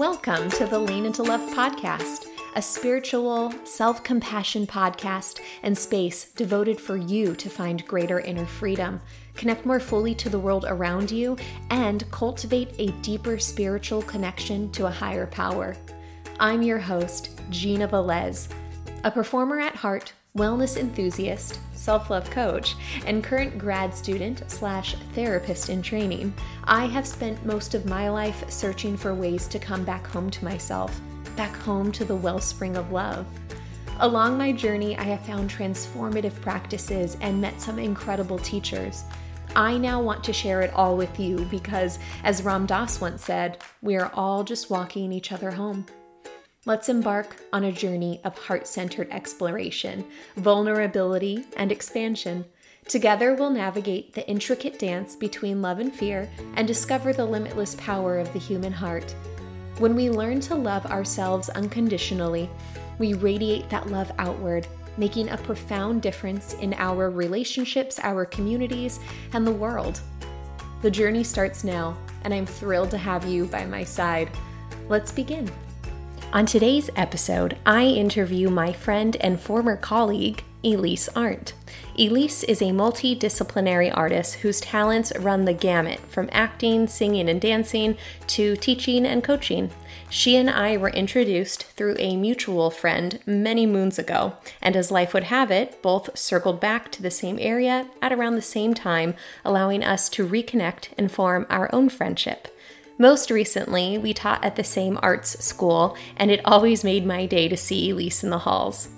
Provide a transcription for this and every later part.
Welcome to the Lean into Love podcast, a spiritual, self compassion podcast and space devoted for you to find greater inner freedom, connect more fully to the world around you, and cultivate a deeper spiritual connection to a higher power. I'm your host, Gina Velez, a performer at heart wellness enthusiast, self love coach, and current grad student slash therapist in training, I have spent most of my life searching for ways to come back home to myself, back home to the wellspring of love. Along my journey, I have found transformative practices and met some incredible teachers. I now want to share it all with you because, as Ram Dass once said, we are all just walking each other home. Let's embark on a journey of heart centered exploration, vulnerability, and expansion. Together, we'll navigate the intricate dance between love and fear and discover the limitless power of the human heart. When we learn to love ourselves unconditionally, we radiate that love outward, making a profound difference in our relationships, our communities, and the world. The journey starts now, and I'm thrilled to have you by my side. Let's begin. On today's episode, I interview my friend and former colleague, Elise Arndt. Elise is a multidisciplinary artist whose talents run the gamut from acting, singing, and dancing to teaching and coaching. She and I were introduced through a mutual friend many moons ago, and as life would have it, both circled back to the same area at around the same time, allowing us to reconnect and form our own friendship. Most recently, we taught at the same arts school, and it always made my day to see Elise in the halls.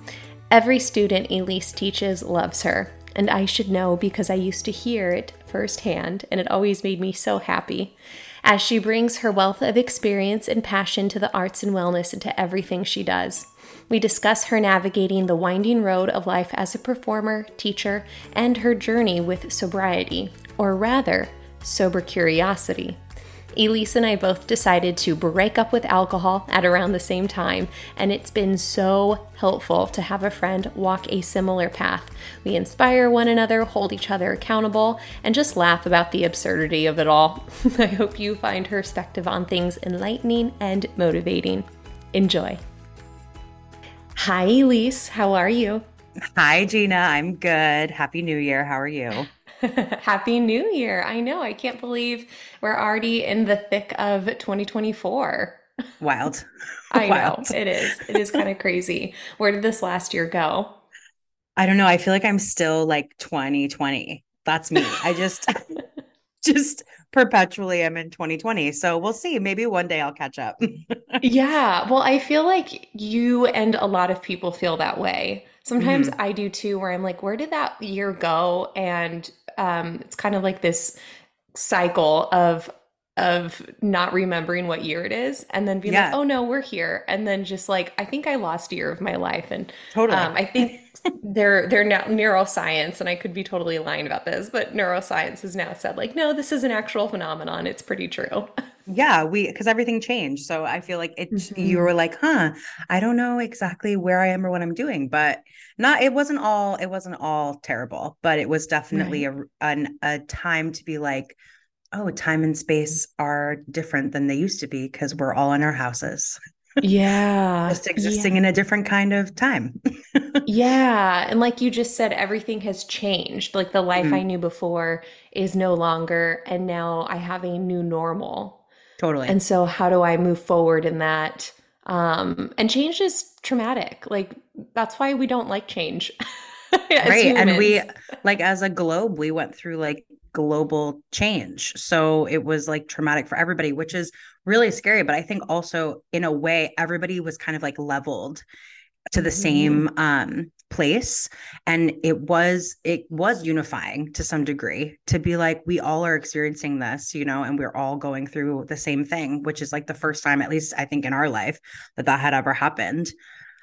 Every student Elise teaches loves her, and I should know because I used to hear it firsthand, and it always made me so happy. As she brings her wealth of experience and passion to the arts and wellness into everything she does. We discuss her navigating the winding road of life as a performer, teacher, and her journey with sobriety, or rather, sober curiosity. Elise and I both decided to break up with alcohol at around the same time, and it's been so helpful to have a friend walk a similar path. We inspire one another, hold each other accountable, and just laugh about the absurdity of it all. I hope you find her perspective on things enlightening and motivating. Enjoy. Hi, Elise. How are you? Hi, Gina. I'm good. Happy New Year. How are you? Happy New Year. I know. I can't believe we're already in the thick of 2024. Wild. I Wild. know. It is. It is kind of crazy. Where did this last year go? I don't know. I feel like I'm still like 2020. That's me. I just just perpetually am in 2020. So we'll see. Maybe one day I'll catch up. yeah. Well, I feel like you and a lot of people feel that way. Sometimes mm-hmm. I do too, where I'm like, where did that year go? And um, it's kind of like this cycle of of not remembering what year it is and then being yeah. like oh no we're here. And then just like i think i lost a year of my life and totally. um, i think they're they're now neuroscience and i could be totally lying about this but neuroscience has now said like no this is an actual phenomenon. It's pretty true yeah we because everything changed so i feel like it mm-hmm. you were like huh i don't know exactly where i am or what i'm doing but not it wasn't all it wasn't all terrible but it was definitely right. a an, a time to be like oh time and space are different than they used to be because we're all in our houses yeah just existing yeah. in a different kind of time yeah and like you just said everything has changed like the life mm-hmm. i knew before is no longer and now i have a new normal Totally. And so how do I move forward in that? Um, and change is traumatic. Like that's why we don't like change. right. Humans. And we like as a globe, we went through like global change. So it was like traumatic for everybody, which is really scary. But I think also in a way, everybody was kind of like leveled to the same mm-hmm. um place. And it was it was unifying to some degree to be like we all are experiencing this you know and we're all going through the same thing which is like the first time at least i think in our life that that had ever happened.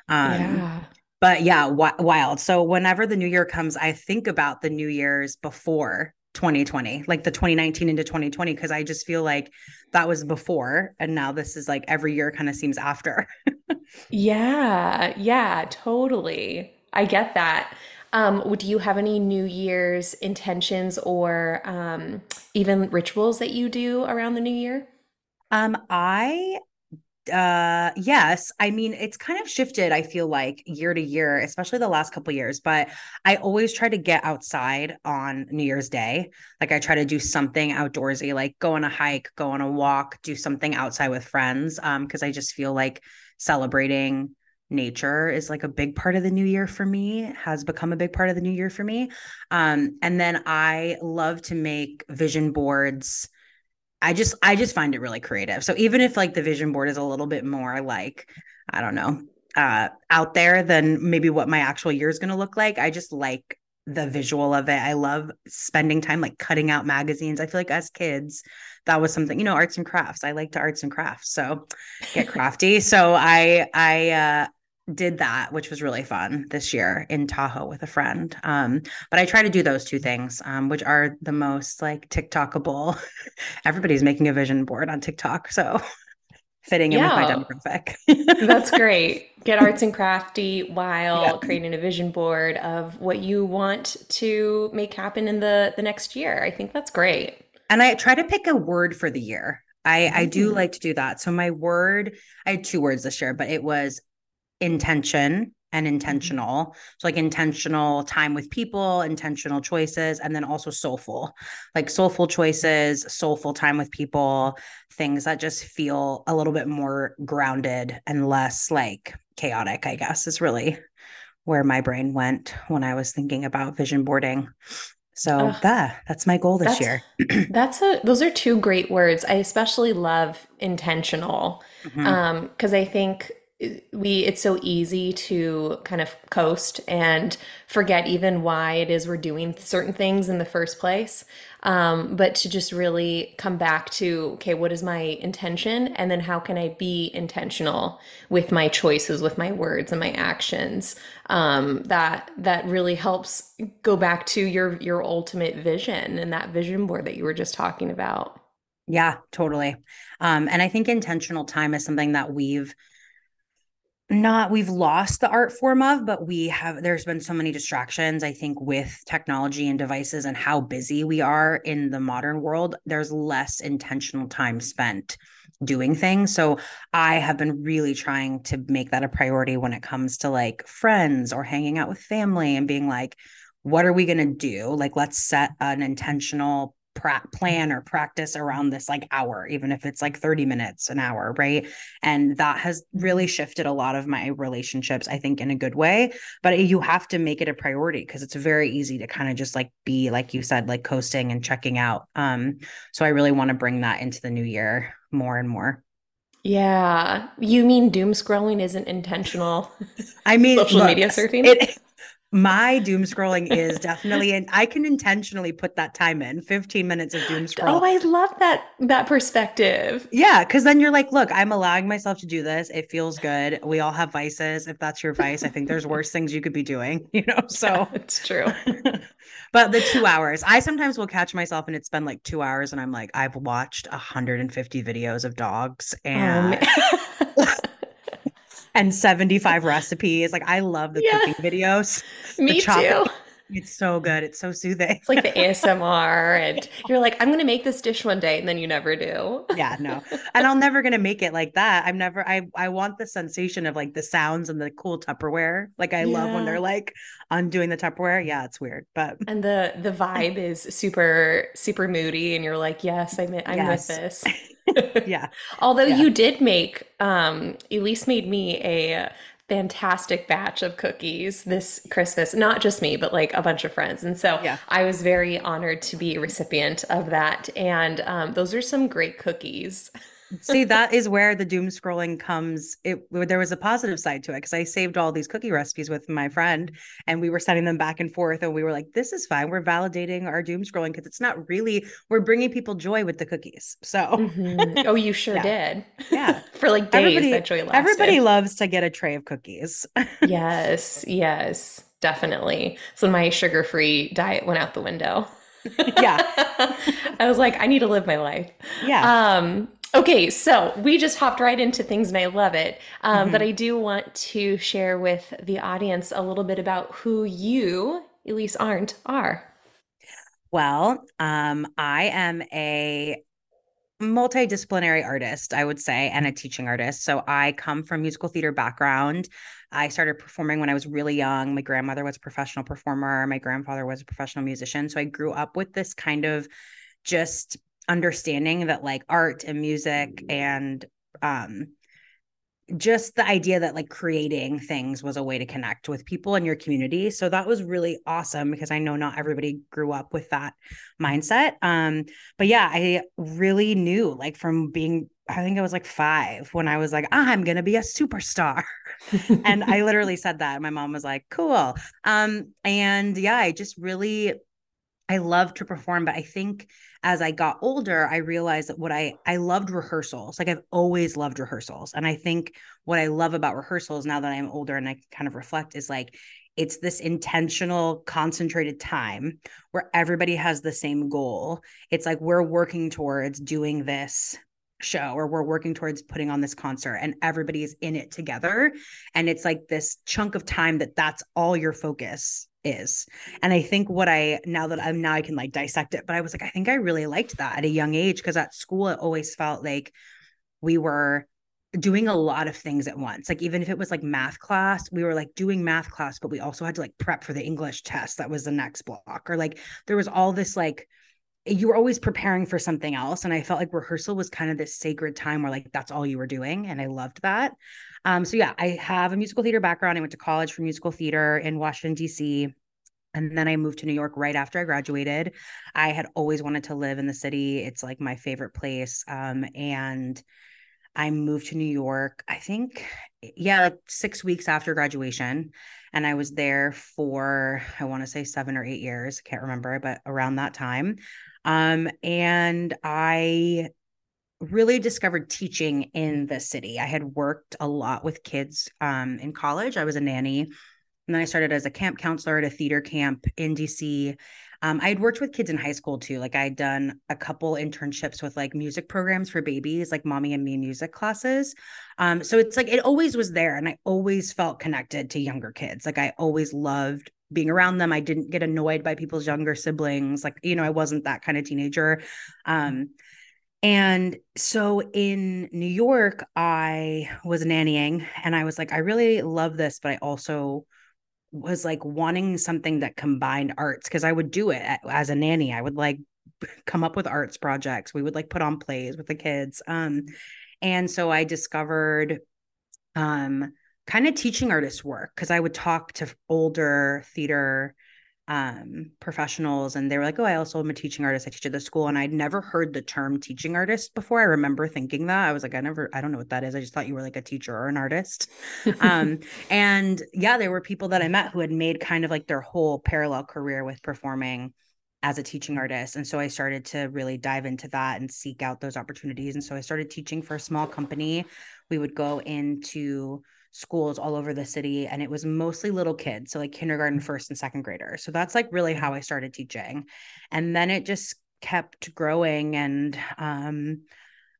Um yeah. but yeah w- wild. So whenever the new year comes i think about the new year's before 2020 like the 2019 into 2020 because i just feel like that was before and now this is like every year kind of seems after. Yeah. Yeah totally I get that. Um, do you have any New Year's intentions or um, even rituals that you do around the New Year? Um, I uh yes i mean it's kind of shifted i feel like year to year especially the last couple years but i always try to get outside on new year's day like i try to do something outdoorsy like go on a hike go on a walk do something outside with friends um because i just feel like celebrating nature is like a big part of the new year for me has become a big part of the new year for me um and then i love to make vision boards I just I just find it really creative. So even if like the vision board is a little bit more like I don't know, uh out there than maybe what my actual year is going to look like, I just like the visual of it. I love spending time like cutting out magazines. I feel like as kids, that was something, you know, arts and crafts. I like to arts and crafts. So get crafty. so I I uh did that, which was really fun this year in Tahoe with a friend. Um, but I try to do those two things, um, which are the most like TikTokable. Everybody's making a vision board on TikTok, so fitting in yeah. with my demographic. That's great. Get arts and crafty while yeah. creating a vision board of what you want to make happen in the the next year. I think that's great. And I try to pick a word for the year. I, mm-hmm. I do mm. like to do that. So my word, I had two words this year, but it was intention and mm-hmm. intentional. So, like intentional time with people, intentional choices, and then also soulful, like soulful choices, soulful time with people, things that just feel a little bit more grounded and less like chaotic, I guess, is really where my brain went when I was thinking about vision boarding. So that that's my goal this that's, year. that's a those are two great words. I especially love intentional. Mm-hmm. Um, because I think we it's so easy to kind of coast and forget even why it is we're doing certain things in the first place. Um, but to just really come back to okay what is my intention? And then how can i be intentional with my choices with my words and my actions? Um, that that really helps go back to your your ultimate vision and that vision board that you were just talking about. Yeah totally. Um, and i think intentional time is something that we've not we've lost the art form of but we have there's been so many distractions i think with technology and devices and how busy we are in the modern world there's less intentional time spent doing things. So i have been really trying to make that a priority when it comes to like friends or hanging out with family and being like what are we going to do? Like let's set an intentional pra- plan or practice around this like hour, even if it's like 30 minutes, an hour, right? And that has really shifted a lot of my relationships, I think, in a good way. But you have to make it a priority because it's very easy to kind of just like be, like you said, like coasting and checking out. Um, so I really want to bring that into the new year more and more. Yeah. You mean doom scrolling isn't intentional? I mean, social look, media surfing? It, my doom scrolling is definitely and I can intentionally put that time in 15 minutes of doom scroll. Oh, I love that that perspective. Yeah, cuz then you're like, look, I'm allowing myself to do this. It feels good. We all have vices. If that's your vice, I think there's worse things you could be doing, you know. So yeah, it's true. but the 2 hours, I sometimes will catch myself and it's been like 2 hours and I'm like, I've watched 150 videos of dogs oh, and um, and 75 recipes. Like I love the yeah. cooking videos. Me too. It's so good. It's so soothing. It's like the ASMR, and you're like, I'm gonna make this dish one day, and then you never do. yeah, no, and I'm never gonna make it like that. I'm never. I I want the sensation of like the sounds and the cool Tupperware. Like I yeah. love when they're like undoing the Tupperware. Yeah, it's weird, but and the the vibe is super super moody, and you're like, yes, I'm I'm yes. with this. yeah. Although yeah. you did make, um, Elise made me a fantastic batch of cookies this Christmas. Not just me, but like a bunch of friends. And so yeah. I was very honored to be a recipient of that. And um, those are some great cookies. See, that is where the doom scrolling comes. It there was a positive side to it because I saved all these cookie recipes with my friend, and we were sending them back and forth, and we were like, "This is fine. We're validating our doom scrolling because it's not really we're bringing people joy with the cookies." So, mm-hmm. oh, you sure yeah. did. Yeah, for like days everybody, that joy lasted. Everybody loves to get a tray of cookies. yes, yes, definitely. So my sugar-free diet went out the window. yeah, I was like, I need to live my life. Yeah. Um Okay, so we just hopped right into things and I love it. Um, mm-hmm. But I do want to share with the audience a little bit about who you, Elise Arndt, are. Well, um, I am a multidisciplinary artist, I would say, and a teaching artist. So I come from musical theater background. I started performing when I was really young. My grandmother was a professional performer. My grandfather was a professional musician. So I grew up with this kind of just understanding that like art and music and um just the idea that like creating things was a way to connect with people in your community. So that was really awesome because I know not everybody grew up with that mindset. Um, but yeah, I really knew like from being, I think I was like five when I was like, ah, I'm gonna be a superstar. and I literally said that. My mom was like, cool. Um, and yeah, I just really I love to perform, but I think as I got older, I realized that what I I loved rehearsals. Like I've always loved rehearsals. And I think what I love about rehearsals now that I'm older and I kind of reflect is like it's this intentional concentrated time where everybody has the same goal. It's like we're working towards doing this show or we're working towards putting on this concert and everybody's in it together and it's like this chunk of time that that's all your focus is. And I think what I now that I'm now I can like dissect it, but I was like, I think I really liked that at a young age because at school it always felt like we were doing a lot of things at once. Like even if it was like math class, we were like doing math class, but we also had to like prep for the English test that was the next block. Or like there was all this like you were always preparing for something else. And I felt like rehearsal was kind of this sacred time where like that's all you were doing. And I loved that. Um, so yeah, I have a musical theater background. I went to college for musical theater in Washington, D.C. And then I moved to New York right after I graduated. I had always wanted to live in the city. It's like my favorite place. Um, and I moved to New York, I think, yeah, like six weeks after graduation. And I was there for, I want to say seven or eight years. I can't remember, but around that time. Um, and I really discovered teaching in the city. I had worked a lot with kids um, in college. I was a nanny. And then I started as a camp counselor at a theater camp in DC. Um, I had worked with kids in high school too. Like I'd done a couple internships with like music programs for babies, like mommy and me music classes. Um, so it's like it always was there. And I always felt connected to younger kids. Like I always loved being around them. I didn't get annoyed by people's younger siblings. Like, you know, I wasn't that kind of teenager. Um, and so in New York, I was nannying and I was like, I really love this, but I also was like wanting something that combined arts because I would do it as a nanny. I would like come up with arts projects. We would like put on plays with the kids. Um, and so I discovered um, kind of teaching artist work because I would talk to older theater um, professionals and they were like, Oh, I also am a teaching artist. I teach at the school. And I'd never heard the term teaching artist before. I remember thinking that. I was like, I never, I don't know what that is. I just thought you were like a teacher or an artist. um, and yeah, there were people that I met who had made kind of like their whole parallel career with performing as a teaching artist. And so I started to really dive into that and seek out those opportunities. And so I started teaching for a small company. We would go into schools all over the city and it was mostly little kids so like kindergarten first and second graders so that's like really how i started teaching and then it just kept growing and um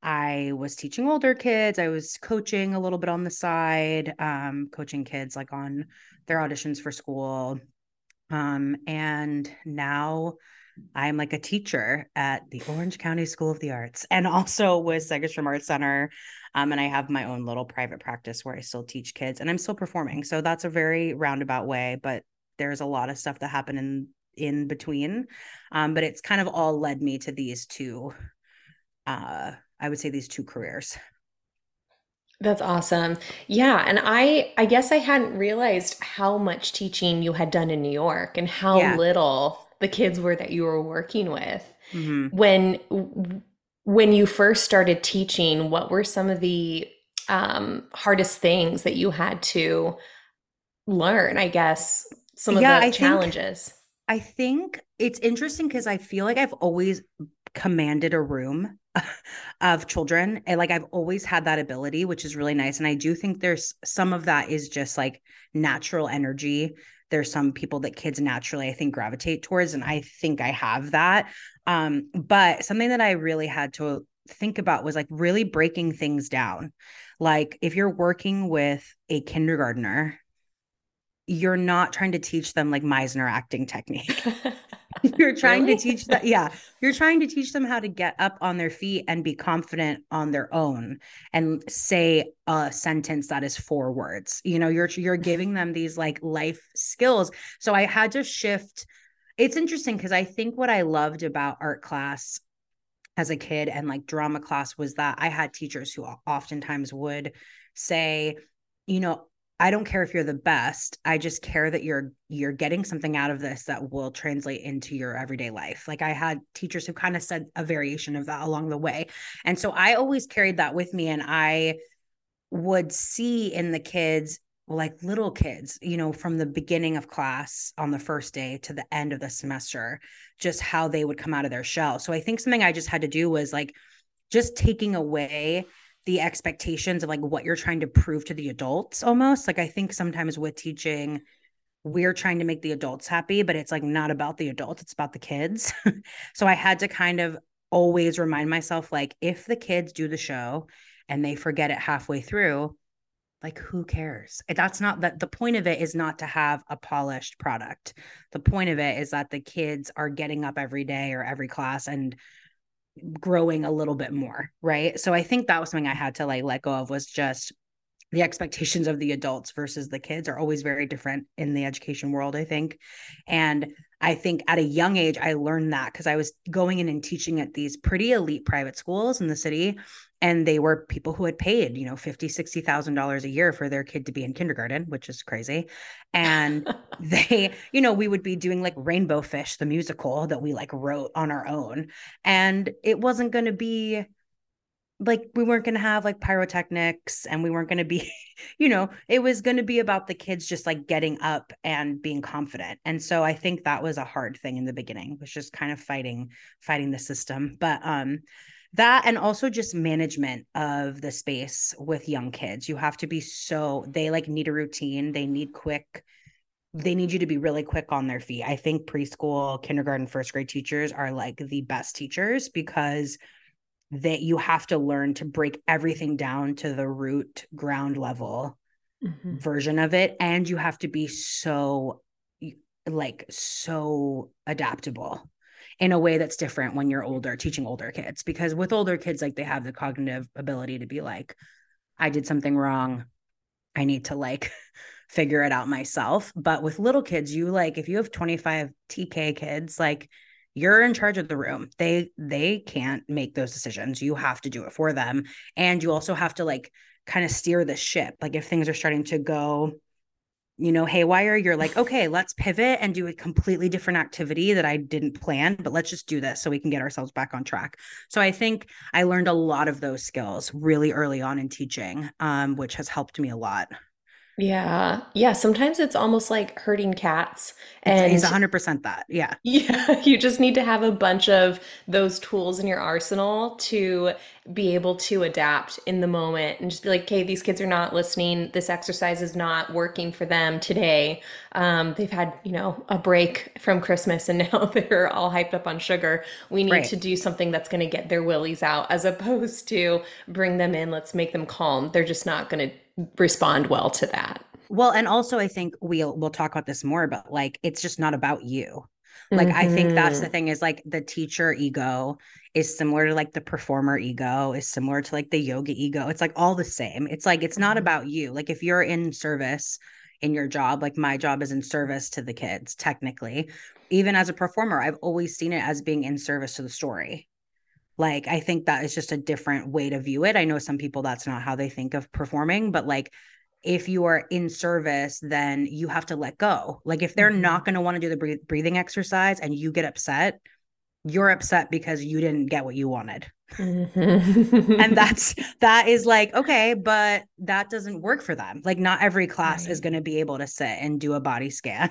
I was teaching older kids. I was coaching a little bit on the side, um, coaching kids like on their auditions for school. Um, and now I'm like a teacher at the Orange County School of the Arts and also with Segerstrom Art Center. Um, and I have my own little private practice where I still teach kids and I'm still performing. So that's a very roundabout way, but there's a lot of stuff that happened in in between. Um, but it's kind of all led me to these two uh I would say these two careers. That's awesome. Yeah, and I I guess I hadn't realized how much teaching you had done in New York and how yeah. little the kids were that you were working with. Mm-hmm. When when you first started teaching, what were some of the um, hardest things that you had to learn? I guess some of yeah, the I challenges. Think, I think it's interesting because I feel like I've always commanded a room of children and like I've always had that ability which is really nice and I do think there's some of that is just like natural energy there's some people that kids naturally I think gravitate towards and I think I have that um but something that I really had to think about was like really breaking things down. Like if you're working with a kindergartner you're not trying to teach them like Meisner acting technique you're trying really? to teach that yeah. You're trying to teach them how to get up on their feet and be confident on their own and say a sentence that is four words. You know you're you're mm. giving them these like life skills. So i had to shift. It's interesting because i think what i loved about art class as a kid and like drama class was that i had teachers who oftentimes would say you know I don't care if you're the best. I just care that you're you're getting something out of this that will translate into your everyday life. Like I had teachers who kind of said a variation of that along the way. And so I always carried that with me and I would see in the kids like little kids, you know, from the beginning of class on the first day to the end of the semester, just how they would come out of their shell. So I think something I just had to do was like just taking away the expectations of like what you're trying to prove to the adults almost. Like i think sometimes with teaching we're trying to make the adults happy but it's like not about the adults it's about the kids. So i had to kind of always remind myself like if the kids do the show and they forget it halfway through like who cares? That's not that the point of it is not to have a polished product. The point of it is that the kids are getting up every day or every class and growing a little bit more right? So i think that was something i had to like let go of was just the expectations of the adults versus the kids are always very different in the education world i think. And i think at a young age i learned that because i was going in and teaching at these pretty elite private schools in the city and they were people who had paid you know 50 60 thousand dollars a year for their kid to be in kindergarten which is crazy. And they you know we would be doing like rainbow fish the musical that we like wrote on our own. And it wasn't going to be like we weren't going to have like pyrotechnics and we weren't going to be you know it was going to be about the kids just like getting up and being confident. And so i think that was a hard thing in the beginning was just kind of fighting fighting the system. But um that and also just management of the space with young kids. You have to be so they like need a routine. They need quick they need you to be really quick on their feet. I think preschool kindergarten first grade teachers are like the best teachers because that you have to learn to break everything down to the root ground level mm-hmm. version of it. And you have to be so like so adaptable in a way that's different when you're older teaching older kids. Because with older kids like they have the cognitive ability to be like i did something wrong. I need to like figure it out myself. But with little kids you like if you have 25 tk kids like you're in charge of the room they they can't make those decisions you have to do it for them and you also have to like kind of steer the ship like if things are starting to go you know, haywire, you're like, okay, let's pivot and do a completely different activity that I didn't plan, but let's just do this so we can get ourselves back on track. So I think I learned a lot of those skills really early on in teaching, um, which has helped me a lot. Yeah. Yeah. Sometimes it's almost like herding cats. And he's 100% that. Yeah. Yeah. You just need to have a bunch of those tools in your arsenal to be able to adapt in the moment and just be like, okay, these kids are not listening. This exercise is not working for them today. Um, they've had, you know, a break from Christmas and now they're all hyped up on sugar. We need right. to do something that's going to get their willies out as opposed to bring them in. Let's make them calm. They're just not going to respond well to that. Well, and also I think we'll we'll talk about this more, but like it's just not about you. Like mm-hmm. I think that's the mm-hmm. thing is like the teacher ego is similar to like the performer ego is similar to like the yoga ego. It's like all the same. It's like it's not mm-hmm. about you. Like if you're in service in your job, like my job is in service to the kids technically. Even as a performer, I've always seen it as being in service to the story. Like, I think that is just a different way to view it. I know some people that's not how they think of performing, but like, if you are in service, then you have to let go. Like, if they're mm-hmm. not going to want to do the breathing exercise and you get upset, you're upset because you didn't get what you wanted. Mm-hmm. and that's that is like okay but that doesn't work for them like not every class right. is going to be able to sit and do a body scan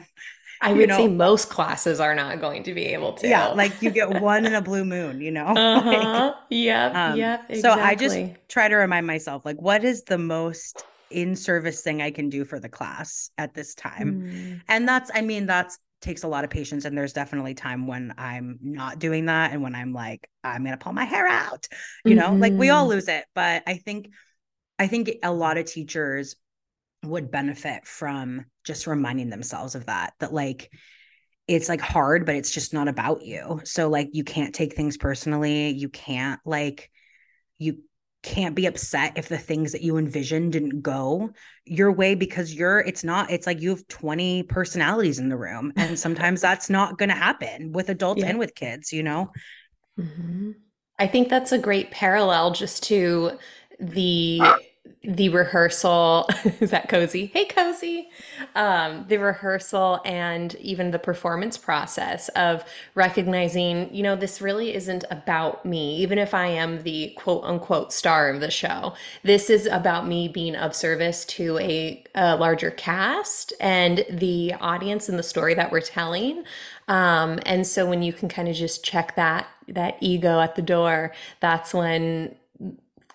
I would know? say most classes are not going to be able to. Yeah, like you get one in a blue moon, you know? Uh-huh. like, yep, um, yep, exactly. So I just try to remind myself, like, what is the most in service thing I can do for the class at this time? Mm. And that's, I mean, that's takes a lot of patience and there's definitely time when i'm not doing that and when i'm like i'm gonna pull my hair out you know mm-hmm. like we all mm-hmm. lose it but i think i think a lot of teachers would benefit from just reminding themselves of that that like it's like hard, but it's just not about you. So like you can't take things personally. You can't like you can't be upset if the things that you envisioned didn't go your way because you're it's not it's like you have 20 personalities in the room and sometimes that's not going to happen with adults yeah. and with kids you know mm-hmm. i think that's a great parallel just to the the rehearsal is that cozy? Hey cozy. Um, the rehearsal and even the performance process of recognizing you know this really isn't about me. Even if i am the quote unquote star of the show this is about me being of service to a, a larger cast and the audience and the story that we're telling. Um, and so when you can kind of just check that that ego at the door that's when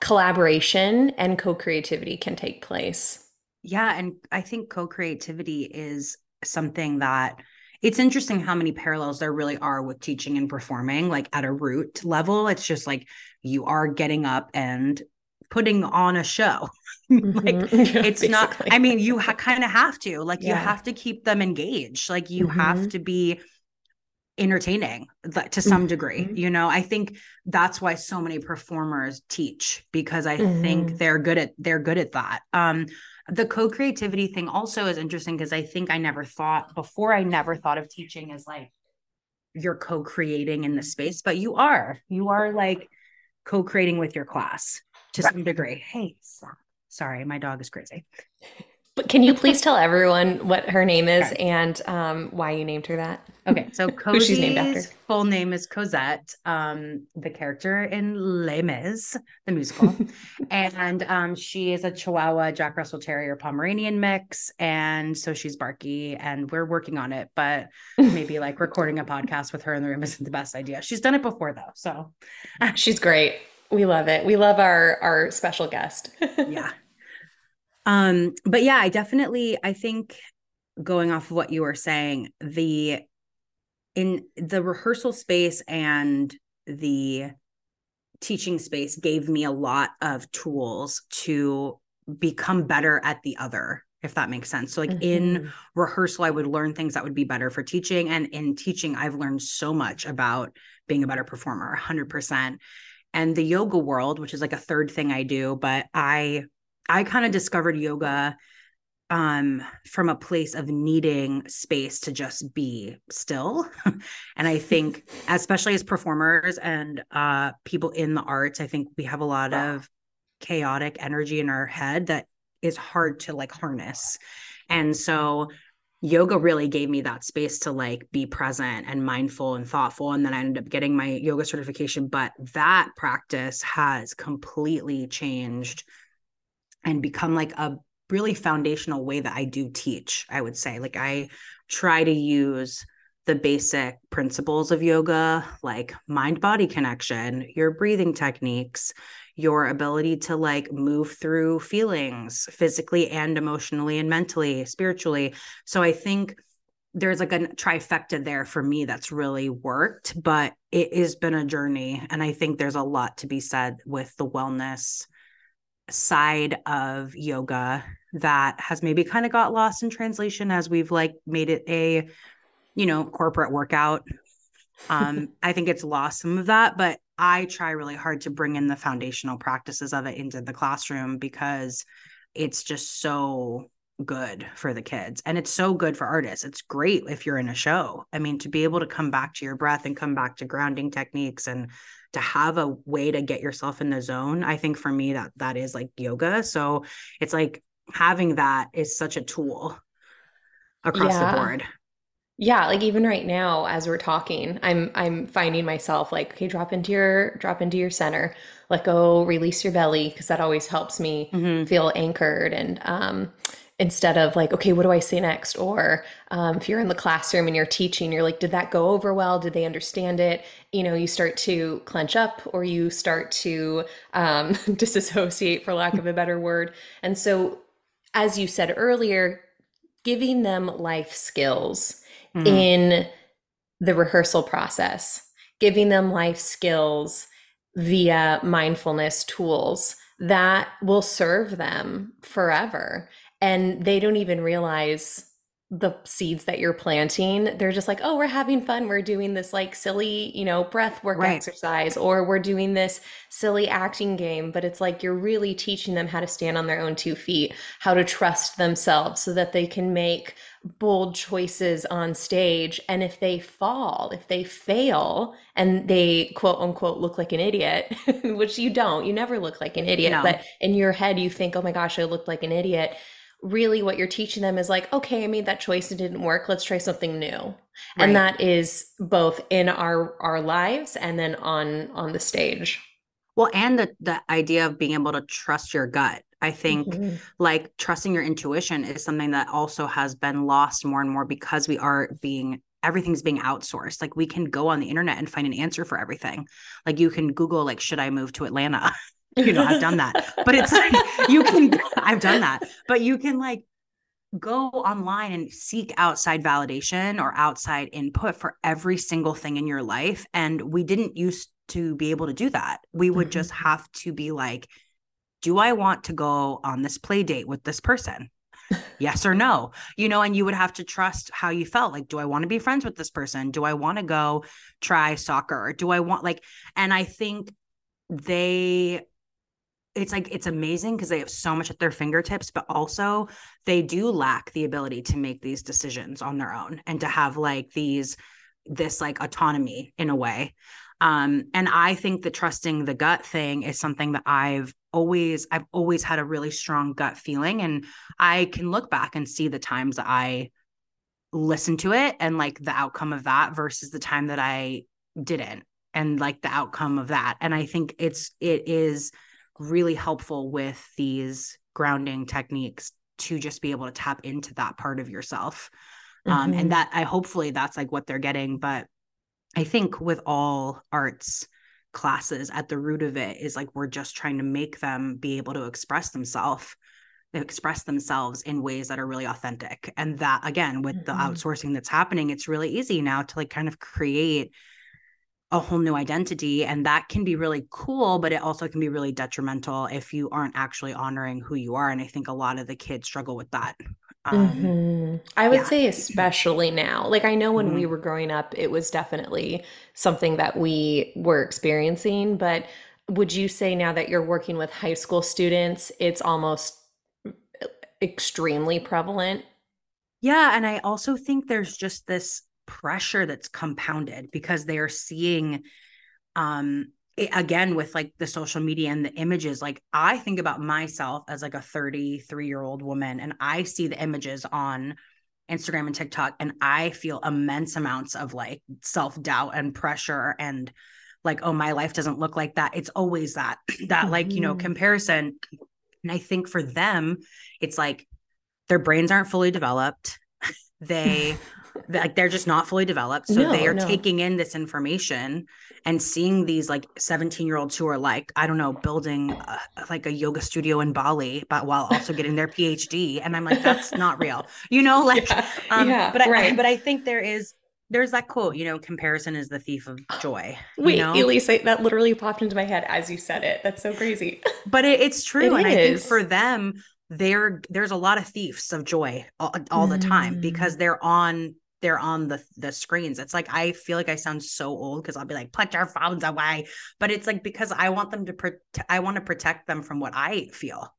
collaboration and co-creativity can take place. Yeah, and I think co-creativity is something that it's interesting how many parallels there really are with teaching and performing like at a root level it's just like you are getting up and putting on a show like mm-hmm. it's Basically. not i mean you ha- kind of have to like yeah. you have to keep them engaged like you mm-hmm. have to be entertaining to some mm-hmm. degree you know? I think that's why so many performers teach because i mm-hmm. think they're good at they're good at that. Um the co-creativity thing also is interesting because i think i never thought before i never thought of teaching as like you're co-creating in the space but you are. You are like co-creating with your class to some degree. Hey sorry my dog is crazy but can you please tell everyone what her name is okay. and um, why you named her that? Okay, so Cozy's she's named after. full name is Cosette, um, the character in Les Mis, the musical, and um, she is a Chihuahua Jack Russell Terrier Pomeranian mix, and so she's barky, and we're working on it. But maybe like recording a podcast with her in the room isn't the best idea. She's done it before though, so she's great. We love it. We love our our special guest. yeah, um, but yeah, I definitely I think going off of what you were saying, the in the rehearsal space and the teaching space gave me a lot of tools to become better at the other if that makes sense. So like mm-hmm. in rehearsal I would learn things that would be better for teaching and in teaching I've learned so much about being a better performer 100%. And the yoga world, which is like a third thing I do, but I I kind of discovered yoga um from a place of needing space to just be still. And i think especially as performers and uh people in the arts i think we have a lot of chaotic energy in our head that is hard to like harness. And so yoga really gave me that space to like be present and mindful and thoughtful. And then i ended up getting my yoga certification. But that practice has completely changed and become like a really foundational way that I do teach, I would say. Like I try to use the basic principles of yoga, like mind body connection, your breathing techniques, your ability to like move through feelings physically and emotionally and mentally, spiritually. So I think there's like a trifecta there for me that's really worked, but it has been a journey. And I think there's a lot to be said with the wellness side of yoga that has maybe kind of got lost in translation as we've like made it a you know corporate workout. Um i think it's lost some of that but i try really hard to bring in the foundational practices of it into the classroom because it's just so good for the kids and it's so good for artists. It's great if you're in a show. I mean to be able to come back to your breath and come back to grounding techniques and to have a way to get yourself in the zone i think for me that that is like yoga. So it's like having that is such a tool across yeah. the board. Yeah like even right now as we're talking i'm i'm finding myself like okay drop into your drop into your center. Let go release your belly because that always helps me mm-hmm. feel anchored and um instead of like, okay, what do I say next? Or um, if you're in the classroom and you're teaching, you're like, did that go over well? Did they understand it? You know, you start to clench up or you start to um, disassociate, for lack of a better word. And so, as you said earlier, giving them life skills mm-hmm. in the rehearsal process, giving them life skills via mindfulness tools that will serve them forever and they don't even realize the seeds that you're planting. They're just like oh we're having fun. We're doing this like silly you know breath work right. exercise or we're doing this silly acting game. But it's like you're really teaching them how to stand on their own two feet how to trust themselves so that they can make bold choices on stage. And if they fall if they fail and they quote unquote look like an idiot which you don't you never look like an idiot no. but in your head you think oh my gosh i looked like an idiot really what you're teaching them is like, okay, I made that choice, it didn't work. Let's try something new. Right. And that is both in our our lives and then on on the stage. Well, and the the idea of being able to trust your gut. I think mm-hmm. like trusting your intuition is something that also has been lost more and more because we are being everything's being outsourced. Like we can go on the internet and find an answer for everything. Like you can Google like should I move to Atlanta? you know, I've done that. But it's like you can, I've done that, but you can like go online and seek outside validation or outside input for every single thing in your life. And we didn't used to be able to do that. We would mm-hmm. just have to be like, do I want to go on this play date with this person? yes or no you know and you would have to trust how you felt like do i want to be friends with this person do i want to go try soccer do i want like and i think they it's like it's amazing because they have so much at their fingertips but also they do lack the ability to make these decisions on their own and to have like these this like autonomy in a way. Um and i think that trusting the gut thing is something that i've always i've always had a really strong gut feeling and i can look back and see the times i listened to it and like the outcome of that versus the time that i didn't and like the outcome of that. And i think it's it is really helpful with these grounding techniques to just be able to tap into that part of yourself. Mm-hmm. Um, and mm-hmm. that I hopefully that's like what they're getting. But I think with all arts classes at the root of it is like we're just trying to make them be able to express themselves express themselves in ways that are really authentic and that again with mm-hmm. the outsourcing that's happening it's really easy now to like kind of create a whole new identity and that can be really cool but it also can be really detrimental if you aren't actually honoring who you are and i think a lot of the kids struggle with that um, mm-hmm. i would yeah. say especially now like i know when mm-hmm. we were growing up it was definitely something that we were experiencing but would you say now that you're working with high school students it's almost extremely prevalent yeah and i also think there's just this pressure that's compounded because they are seeing um it, again with like the social media and the images like i think about myself as like a 33 year old woman and i see the images on instagram and tiktok and i feel immense amounts of like self-doubt and pressure and like oh my life doesn't look like that it's always that that mm-hmm. like you know mm-hmm. comparison and i think for them it's like their brains aren't fully developed they like they're just not fully developed so no, they are no. taking in this information and seeing these like 17 year olds who are like i don't know building a, like a yoga studio in bali but while also getting their phd and i'm like that's not real you know like yeah, um yeah, but I, right. I but i think there is there's that quote, you know, comparison is the thief of joy. Wait, know? Elise, that literally popped into my head as you said it. That's so crazy. But it, it's true. It and is. I think for them, there there's a lot of thieves of joy all, all mm. the time because mm. they're on they're on the the screens. It's like I feel like I sound so old because I'll be like, put your phones away. But it's like because I want them to protect I want to protect them from what I feel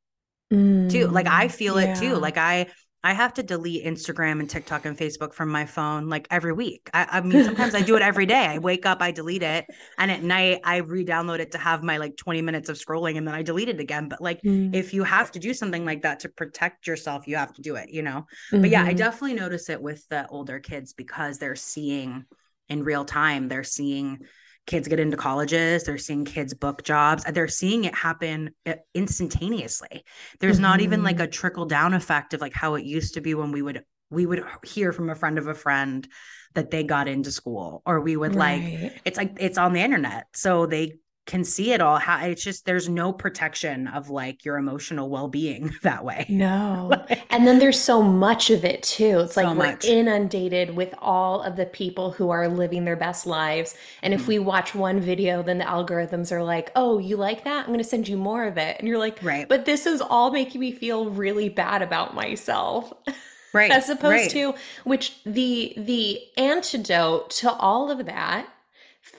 mm, too. Like I mm, feel yeah. it too. Like I I have to delete Instagram and TikTok and Facebook from my phone like every week. I, I mean, sometimes I do it every day. I wake up, I delete it, and at night I re-download it to have my like 20 minutes of scrolling, and then I delete it again. But like, mm. if you have to do something like that to protect yourself, you have to do it. You know. Mm-hmm. But yeah, I mm-hmm. definitely notice it with the older kids because they're seeing in real time. They're seeing kids get into colleges they're seeing kids book jobs they're seeing it happen uh, instantaneously there's mm-hmm. not even like mm-hmm. a trickle down effect of like how it used to be when we would we would hear from a friend of a friend that they got into school or we would right. like it's like it's on the internet so they can see it all how it's just there's no protection of like your emotional well-being that way. No. And then there's so much of it too. It's so like we're inundated with all of the people who are living their best lives. And if mm. we watch one video then the algorithms are like oh you like that? I'm going to send you more of it. And you're like right. But this is all making me feel really bad about myself. Right. As opposed right. to which the the antidote to all of that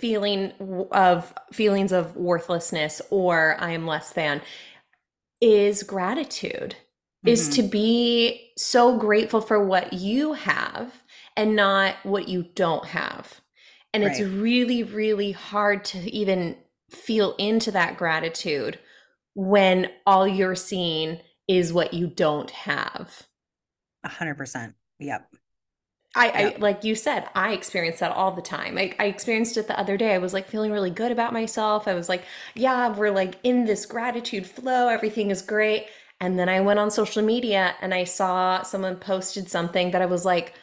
feeling of feelings of worthlessness or I am less than is gratitude. Mm-hmm. Is to be so grateful for what you have and not what you don't have. And right. it's really, really hard to even feel into that gratitude when all you're seeing is what you don't have. A hundred percent. Yep. I, I, like you said, I experience that all the time. I, I experienced it the other day. I was like feeling really good about myself. I was like, yeah, we're like in this gratitude flow. Everything is great. And then I went on social media and I saw someone posted something that I was like,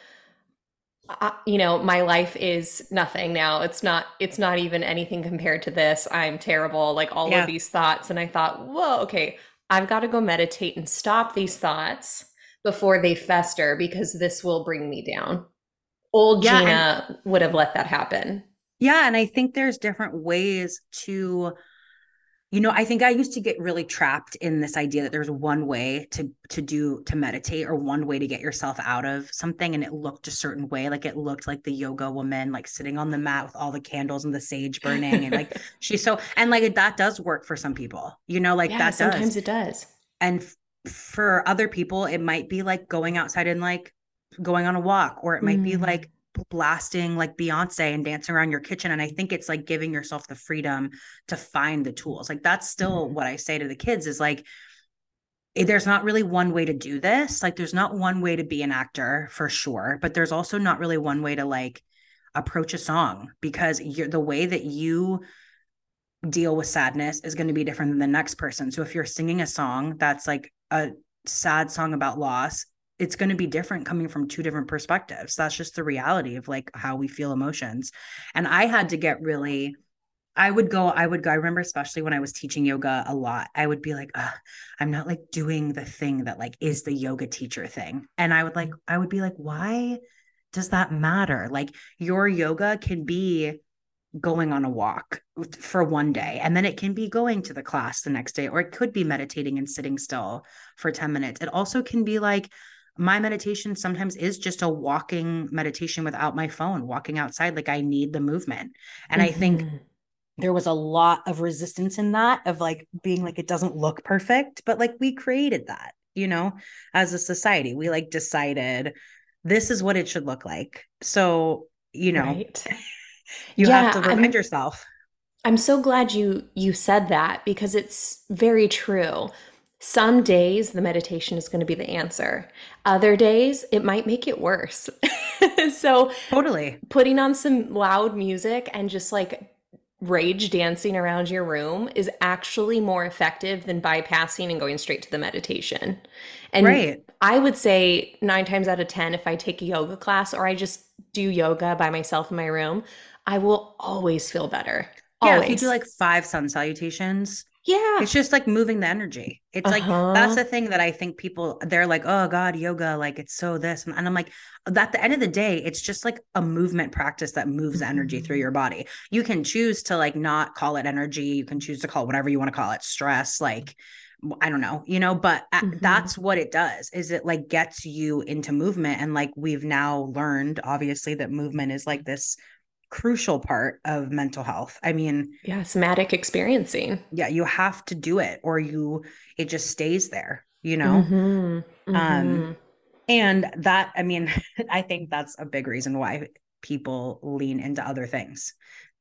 you know my life is nothing now it's not it's not even anything compared to this i'm terrible like all yeah. of these thoughts and i thought whoa okay i've got to go meditate and stop these thoughts before they fester because this will bring me down. Old yeah, gina and, would have let that happen. Yeah and i think there's different ways to you know i think i used to get really trapped in this idea that there's one way to to do to meditate or one way to get yourself out of something and it looked a certain way. Like it looked like the yoga woman like sitting on the mat with all the candles and the sage burning and like she's so and like that does work for some people you know like yeah, that sometimes does. it does. And for other people it might be like going outside and like going on a walk or it might mm. be like blasting like Beyonce and dancing around your kitchen. And I think it's like giving yourself the freedom to find the tools. Like that's still mm-hmm. what I say to the kids is like, eh, there's not really one way to do this. Like there's not one way to be an actor for sure, but there's also not really one way to like approach a song because you're the way that you deal with sadness is going to be different than the next person. So if you're singing a song that's like a sad song about loss it's going to be different coming from two different perspectives. That's just the reality of like how we feel emotions. And I had to get really I would go, I would go, I remember especially when I was teaching yoga a lot, I would be like, I'm not like doing the thing that like is the yoga teacher thing. And I would like, I would be like, why does that matter? Like your yoga can be going on a walk for one day and then it can be going to the class the next day or it could be meditating and sitting still for 10 minutes. It also can be like my meditation sometimes is just a walking meditation without my phone, walking outside. Like I need the movement. And mm-hmm. I think mm-hmm. there was a lot of resistance in that of like being like, it doesn't look perfect, but like we created that, you know, as a society. We like decided this is what it should look like. So, you know, right. You yeah, have to remind I'm, yourself. I'm so glad you you said that because it's very true. Some days the meditation is going to be the answer. Other days it might make it worse. so, totally putting on some loud music and just like rage dancing around your room is actually more effective than bypassing and going straight to the meditation. And right. I would say 9 times out of 10 if I take a yoga class or I just do yoga by myself in my room, I will always feel better. Yeah, if you do like five sun salutations, yeah. It's just like moving the energy. It's uh-huh. like that's the thing that I think people they're like, oh God, yoga, like it's so this. And, I'm like, at the end of the day, it's just like a movement practice that moves mm-hmm. energy through your body. You can choose to like not call it energy. You can choose to call whatever you want to call it, stress, like I don't know, you know, but mm-hmm. that's what it does is it like gets you into movement. And like we've now learned, obviously, that movement is like this crucial part of mental health. I mean, yeah, somatic experiencing. Yeah, you have to do it or you it just stays there, you know? Mm-hmm. Um, mm-hmm. Um and that I mean, I think that's a big reason why people lean into other things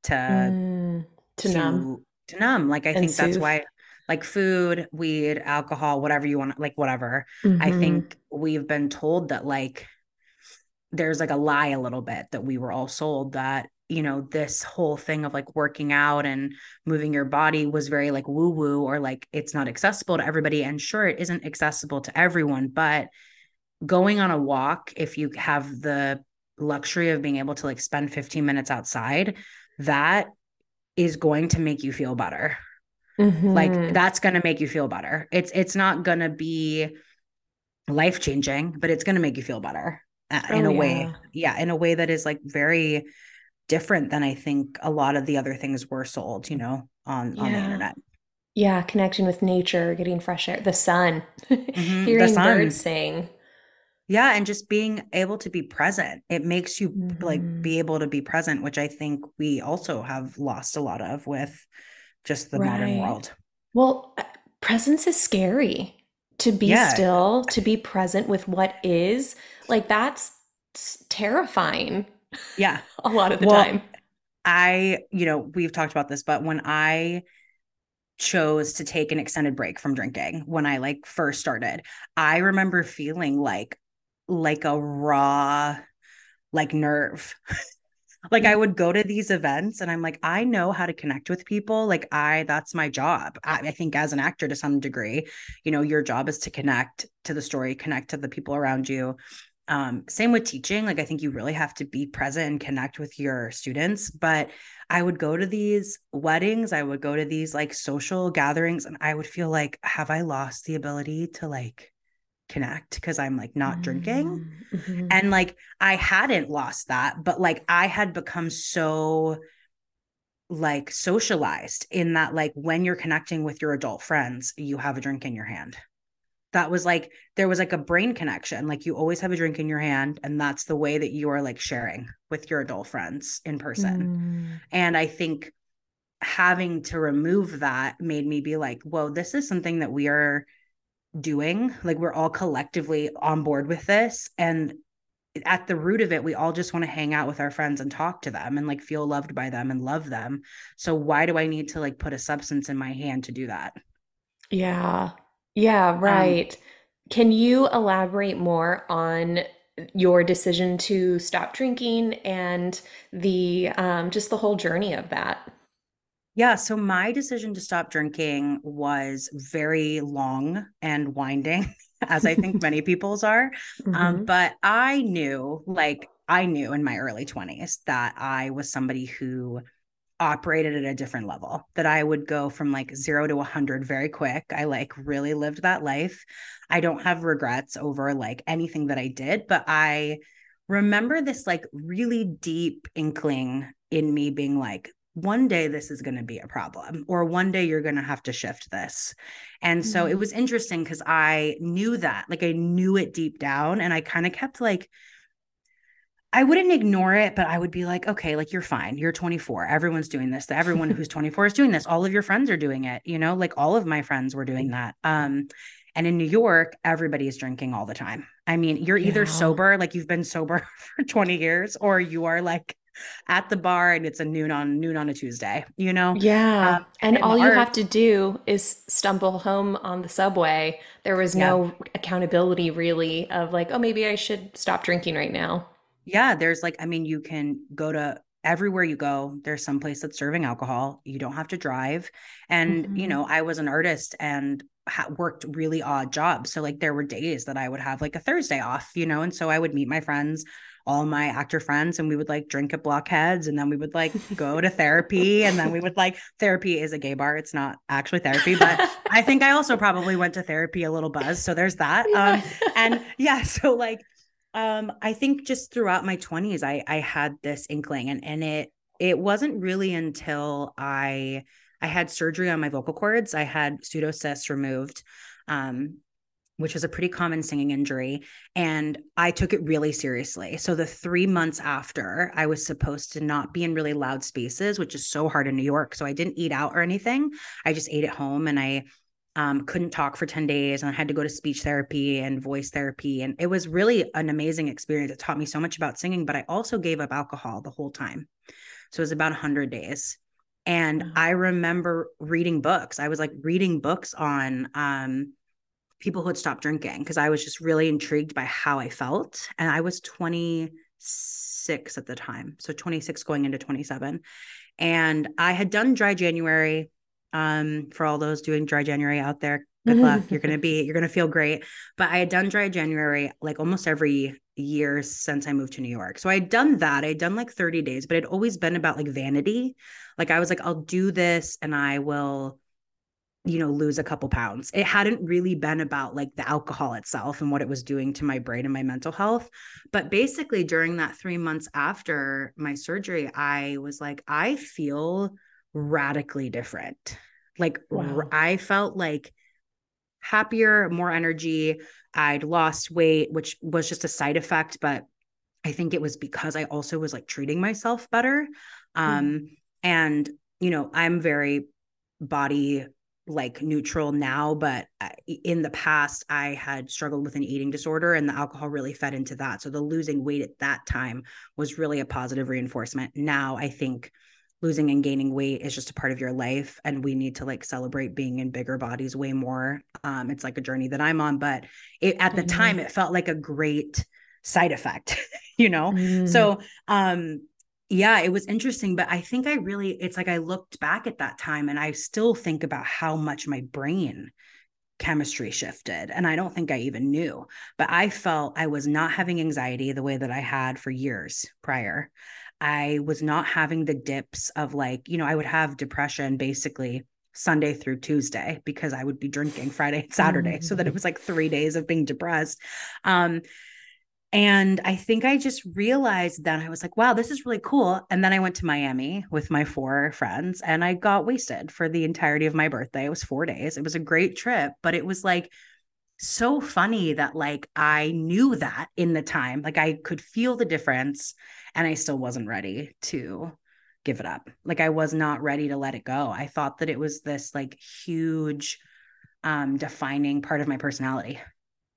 to mm, to, to, numb. To numb. Like I and think soothe. that's why like food, weed, alcohol, whatever you want, like whatever. Mm-hmm. I think we've been told that like there's like a lie a little bit that we were all sold that you know this whole thing of like working out and moving your body was very like woo woo or like it's not accessible to everybody and sure it isn't accessible to everyone but going on a walk if you have the luxury of being able to like spend 15 minutes outside that is going to make you feel better mm-hmm. like that's going to make you feel better it's it's not going to be life changing but it's going to make you feel better uh, in oh, a yeah. way yeah in a way that is like very different than I think a lot of the other things were sold, you know, on yeah. on the internet. Yeah, connection with nature, getting fresh air, the sun, mm-hmm, hearing the sun. birds sing. Yeah, and just being able to be present. It makes you mm-hmm. like be able to be present, which I think we also have lost a lot of with just the right. modern world. Well, uh, presence is scary. To be yeah. still, to be present with what is, like that's terrifying. Yeah. a lot of the well, time. I, you know, we've talked about this, but when I chose to take an extended break from drinking when I like first started, I remember feeling like like a raw like nerve. like I mm. would go to these events and I'm like, I know how to connect with people. Like I, that's my job. I, I, think as an actor to some degree, you know, your job is to connect to the story, connect to the people around you. Um, same with teaching. Like I think you really have to be present and connect with your students. But I would go to these weddings, I would go to these like social gatherings, and I would feel like, have I lost the ability to like connect because I'm like not mm-hmm. drinking. Mm-hmm. And like I hadn't lost that, but like I had become so like socialized in that like when you're connecting with your adult friends, you have a drink in your hand. That was like there was like a brain connection. Like you always have a drink in your hand and that's the way that you are like sharing with your adult friends in person. Mm. And I think having to remove that made me be like, whoa, this is something that we are doing. Like we're all collectively on board with this. And at the root of it, we all just want to hang out with our friends and talk to them and like feel loved by them and love them. So why do I need to like put a substance in my hand to do that? Yeah. Yeah, um, right. Can you elaborate more on your decision to stop drinking and the um just the whole journey of that? Yeah. So my decision to stop drinking was very long and winding, as I think many people's are. Um. Um, but I knew, like, I knew in my early 20s that I was somebody who operated at a different level, that I would go from like zero to 100 very quick. I like really lived that life. I don't have regrets over like anything that I did, but I remember this like really deep inkling in me being like, one day this is going to be a problem or one day you're going to have to shift this and so mm-hmm. it was interesting because i knew that like i knew it deep down and i kind of kept like I wouldn't ignore it, but I would be like, okay, like you're fine. You're 24. Everyone's doing this. Everyone who's 24 is doing this. All of your friends are doing it. You know, like all of my friends were doing that. Um, and in New York, everybody is drinking all the time. I mean, you're either yeah. sober, like you've been sober for 20 years, or you are like at the bar and it's a noon on noon on a Tuesday, you know? Yeah. Um, and, and, all you have to do is stumble home on the subway. There was yeah. no accountability really of like, oh, maybe I should stop drinking right now. Yeah. There's like, I mean, you can go to everywhere you go, there's some place that's serving alcohol. You don't have to drive. And, mm-hmm. you know, I was an artist and ha- worked really odd jobs. So, like, there were days that I would have like a Thursday off, you know, and so I would meet my friends all my actor friends and we would like drink at blockheads and then we would like go to therapy and then we would like therapy is a gay bar it's not actually therapy but i think i also probably went to therapy a little buzz so there's that yeah. um and yeah so like um i think just throughout my 20s i i had this inkling and and it it wasn't really until i i had surgery on my vocal cords i had pseudocysts removed um which was a pretty common singing injury. And I took it really seriously. So, the three months after, I was supposed to not be in really loud spaces, which is so hard in New York. So, I didn't eat out or anything. I just ate at home and I um, couldn't talk for 10 days and I had to go to speech therapy and voice therapy. And it was really an amazing experience. It taught me so much about singing, but I also gave up alcohol the whole time. So, it was about 100 days. And I remember reading books. I was like reading books on, um, people who had stopped drinking because I was just really intrigued by how I felt. And I was 26 at the time. So 26 going into 27. And I had done dry January. Um, for all those doing dry January out there, good luck. You're gonna be, you're gonna feel great. But I had done dry January like almost every year since I moved to New York. So I had done that. I had done like 30 days, but it always been about like vanity. Like I was like, I'll do this and I will you know lose a couple pounds it hadn't really been about like the alcohol itself and what it was doing to my brain and my mental health but basically during that 3 months after my surgery i was like i feel radically different like wow. i felt like happier, more energy. I'd lost weight, which was just a side effect, but I think it was because I also was like treating myself better. Hmm. Um, mm. and you know, I'm very body like neutral now, but uh, in the past, I had struggled with an eating disorder and the alcohol really fed into that. So the losing weight at that time was really a positive reinforcement. Now I think losing and gaining weight is just a part of your life and we need to like celebrate being in bigger bodies way more. Um, it's like a journey that I'm on, but it, at the mm-hmm. time it felt like a great side effect, you know? Mm. So, um, yeah, it was interesting, but I think I really, it's like I looked back at that time and I still think about how much my brain chemistry shifted. And I don't think I even knew, but I felt I was not having anxiety the way that I had for years prior. I was not having the dips of like, you know, I would have depression basically Sunday through Tuesday because I would be drinking Friday and Saturday. Mm-hmm. So that it mm. was like three days of being depressed. Um, and I think I just realized that I was like, wow, this is really cool. And then I went to Miami with my four friends and I got wasted for the entirety of my birthday. It was four days. It was a great trip, but it was like so funny that like I knew that in the time, like I could feel the difference and I still wasn't ready to give it up. Like I was not ready to let it go. I thought that it was this like huge um defining part of my personality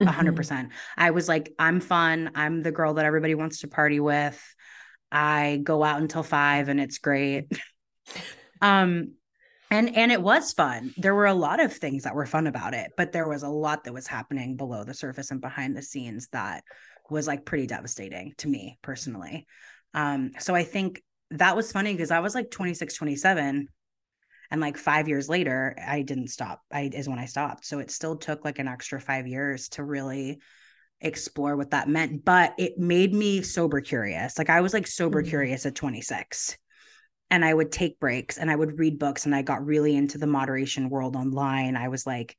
a hundred mm-hmm. percent. I was like, I'm fun. I'm the girl that everybody wants to party with. I go out until five and it's great. um, and and it was fun. There were a lot of things that were fun about it, but there was a lot that was happening below the surface and behind the scenes that was like pretty devastating to me personally. Um, so I think that was funny because I was like 26, 27 and like five years later i didn't stop i is when i stopped so it still took like an extra five years to really explore what that meant but it made me sober curious like i was like sober mm-hmm. curious at 26 and i would take breaks and i would read books and i got really into the moderation world online i was like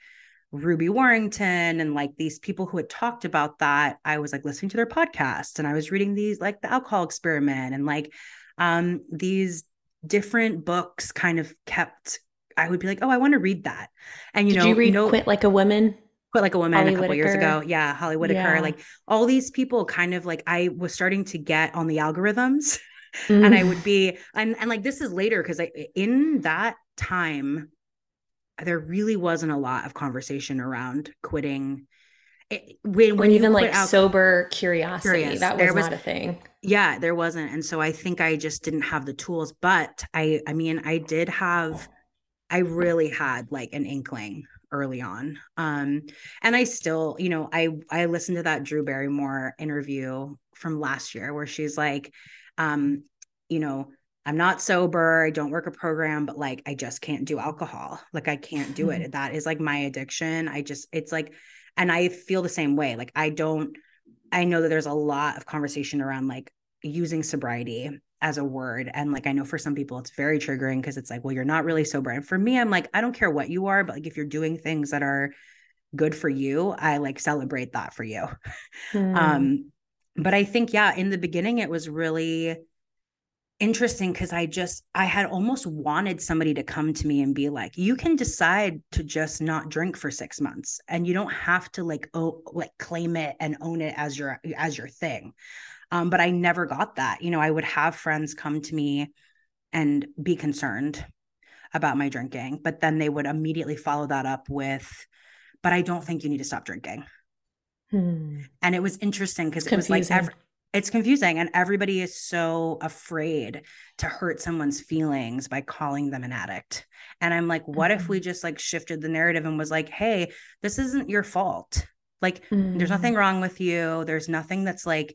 ruby warrington and like these people who had talked about that i was like listening to their podcasts and i was reading these like the alcohol experiment and like um these different books kind of kept I would be like, oh, I want to read that. And you Did know, you read no, Quit Like a Woman? Quit Like a Woman Holly a couple Whitaker. years ago. Yeah, Holly Whitaker. Yeah. Like all these people kind of like I was starting to get on the algorithms. Mm. And I would be and and like this is later because I in that time there really wasn't a lot of conversation around quitting. It, when, when even like out, sober curiosity curious, that was, was not a thing. Yeah there wasn't. And so i think i just didn't have the tools but i i mean i did have i really had like an inkling early on. Um and i still you know i i listened to that drew barrymore interview from last year where she's like um you know i'm not sober i don't work a program but like i just can't do alcohol. Like i can't do it. That is like my addiction. I just it's like and i feel the same way. Like i don't i know that there's a lot of conversation around like using sobriety as a word. And like i know for some people it's very triggering because it's like well you're not really sober. And for me i'm like i don't care what you are but like if you're doing things that are good for you i like celebrate that for you. Mm. um but i think yeah in the beginning it was really interesting because I just I had almost wanted somebody to come to me and be like, you can decide to just not drink for six months and you don't have to like oh like claim it and own it as your as your thing. Um, but I never got that. You know, I would have friends come to me and be concerned about my drinking, but then they would immediately follow that up with, but I don't think you need to stop drinking. Hmm. And it was interesting because it was like every, it's confusing and everybody is so afraid to hurt someone's feelings by calling them an addict and i'm like what mm-hmm. if we mm-hmm. just like shifted the narrative and was like hey this isn't your fault like mm-hmm. there's nothing wrong with you there's nothing that's like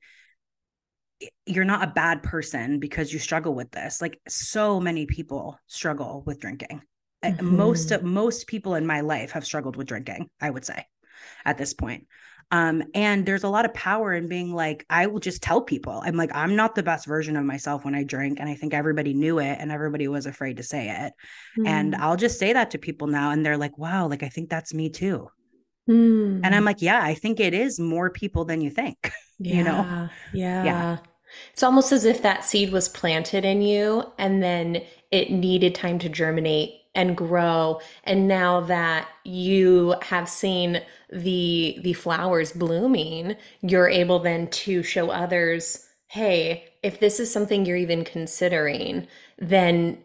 you're not a bad person because you struggle with this like so many people struggle with drinking mm-hmm. most most people in my life have struggled with drinking i would say at this point um, and there's a lot of power in being like, I will just tell people, I'm like, I'm not the best version of myself when I drink. And I think everybody knew it and everybody was afraid to say it. Mm. And I'll just say that to people now. And they're like, wow, like, I think that's me too. Mm. And I'm like, yeah, I think it is more people than you think, yeah, you know? Yeah. Yeah. It's almost as if that seed was planted in you and then it needed time to germinate and grow. And now that you have seen the the flowers blooming you're able then to show others hey if this is something you're even considering then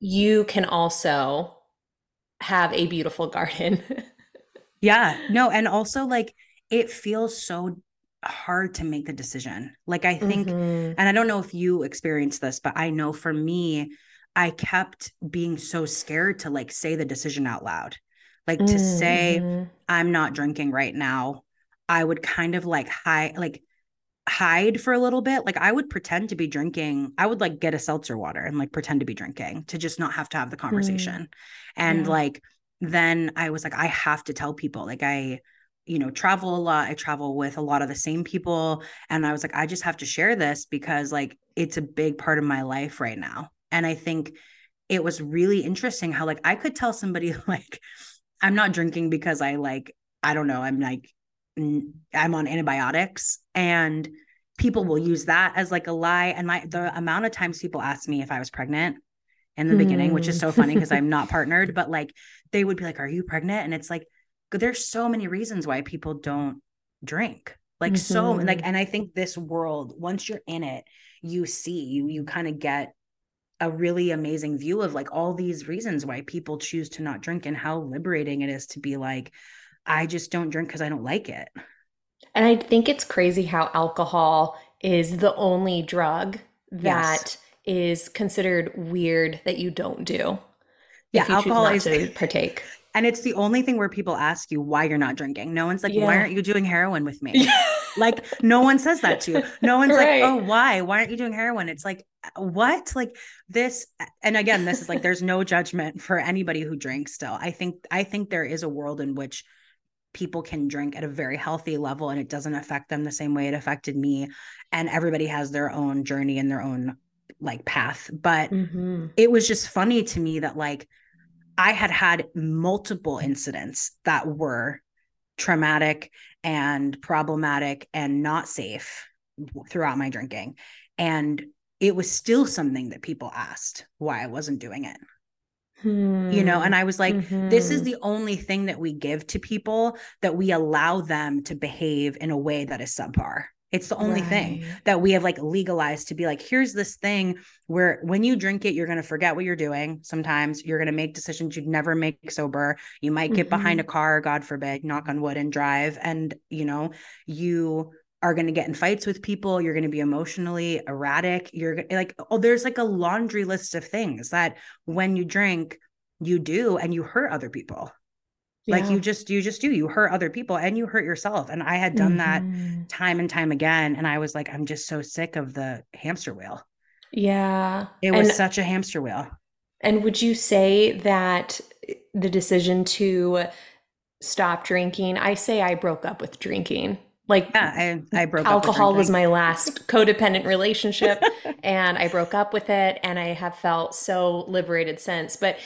you can also have a beautiful garden. Yeah. No and also like it feels so hard to make the decision. Like i think mm-hmm. and i don't know if you experience this but i know for me I kept being so scared to like say the decision out loud. Like to mm-hmm. say I'm not drinking right now. I would kind of like hide like hide for a little bit. Like I would pretend to be drinking. I would like get a seltzer water and like pretend to be drinking to just not have to have the conversation. Mm. And yeah. like then I was like I have to tell people like I you know travel a lot i travel with a lot of the same people and i was like i just have to share this because like it's a big part of my life right now and I think it was really interesting how like I could tell somebody like I'm not drinking because I like I don't know, I'm like I'm on antibiotics and people will use that as like a lie and my the amount of times people ask me if I was pregnant in the mm. beginning, which is so funny because I'm not partnered, but like they would be like, Are you pregnant? And it's like, there's so many reasons why people don't drink. Like, mm-hmm. so, like, and I think this world, once you're in it, you see, you, you kind of get a really amazing view of like all these reasons why people choose to not drink and how liberating it is to be like I just don't drink cuz I don't like it. And I think it's crazy how alcohol is the only drug that yes. is considered weird that you don't do. Yeah, alcohol is to partake. And it's the only thing where people ask you why you're not drinking. No one's like, yeah. why aren't you doing heroin with me? like, no one says that to you. No one's right. like, oh, why? Why aren't you doing heroin? It's like, what? Like this. And again, this is like, there's no judgment for anybody who drinks still. I think, I think there is a world in which people can drink at a very healthy level and it doesn't affect them the same way it affected me. And everybody has their own journey and their own like path. But mm-hmm. it was just funny to me that like, I had had multiple incidents that were traumatic and problematic and not safe throughout my drinking. And it was still something that people asked why I wasn't doing it. Hmm. You know, and I was like, mm-hmm. this is mm-hmm. the only thing that we give to people that we allow them to behave in a way that is subpar. It's the only right. thing that we have like legalized to be like, here's this thing where when you drink it, you're going to forget what you're doing. Sometimes you're going to make decisions you'd never make sober. You might get mm-hmm. behind a car, God forbid, knock on wood and drive. And, you know, you are going to get in fights with people. You're going to be emotionally erratic. You're like, oh, there's like a laundry list of things that when you drink, you do and you hurt other people yeah. like you just you just do you hurt other people and you hurt yourself and i had done mm-hmm. that time and time again and i was like i'm just so sick of the hamster wheel yeah it was and, such a hamster wheel and would you say that the decision to stop drinking i say i broke up with drinking like yeah, I, I broke alcohol was my last codependent relationship and i broke up with it and i have felt so liberated since but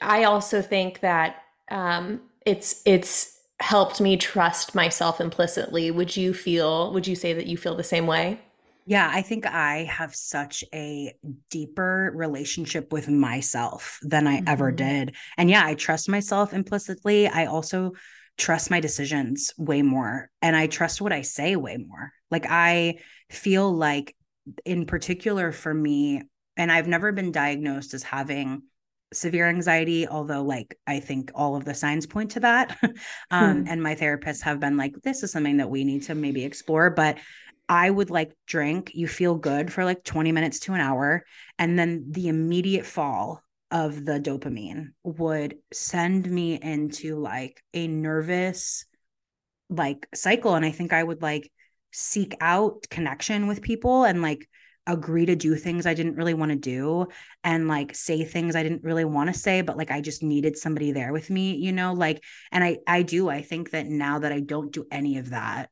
i also think that um, it's it's helped me trust myself implicitly. Would you feel would you say that you feel the same way? Yeah, I think I have such a deeper relationship with myself than I mm-hmm. ever did. And yeah, I trust myself implicitly. I also trust my decisions way more and I trust what I say way more. Like I feel like in particular for me and I've never been diagnosed as having severe anxiety although like i think all of the signs point to that um, hmm. and my therapists have been like this is something that we need to maybe explore but i would like drink you feel good for like 20 minutes to an hour and then the immediate fall of the dopamine would send me into like a nervous like cycle. And i think i would like seek out connection with people and like agree to do things I didn't really want to do and like say things I didn't really want to say but like I just needed somebody there with me you know? Like and I I do. I think that now that I don't do any of that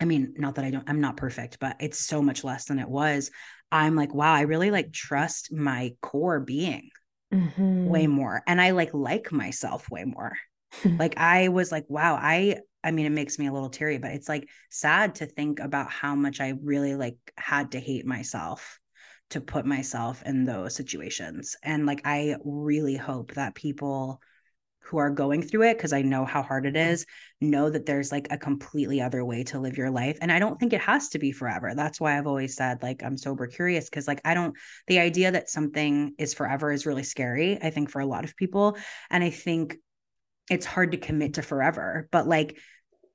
I mean not that I don't I'm not perfect but it's so much less than it was. I'm like wow I really like trust my core being mm-hmm. way more and I like like myself way more like I was like wow I I mean, it makes me a little teary, but it's like sad to think about how much I really like had to hate myself to put myself in those situations. And like, I really hope that people who are going through it, because I know how hard it is, know that there's like a completely other way to live your life. And I don't think it has to be forever. That's why I've always said, like, I'm sober curious, because like, I don't, the idea that something is forever is really scary, I think, for a lot of people. And I think it's hard to commit to forever, but like,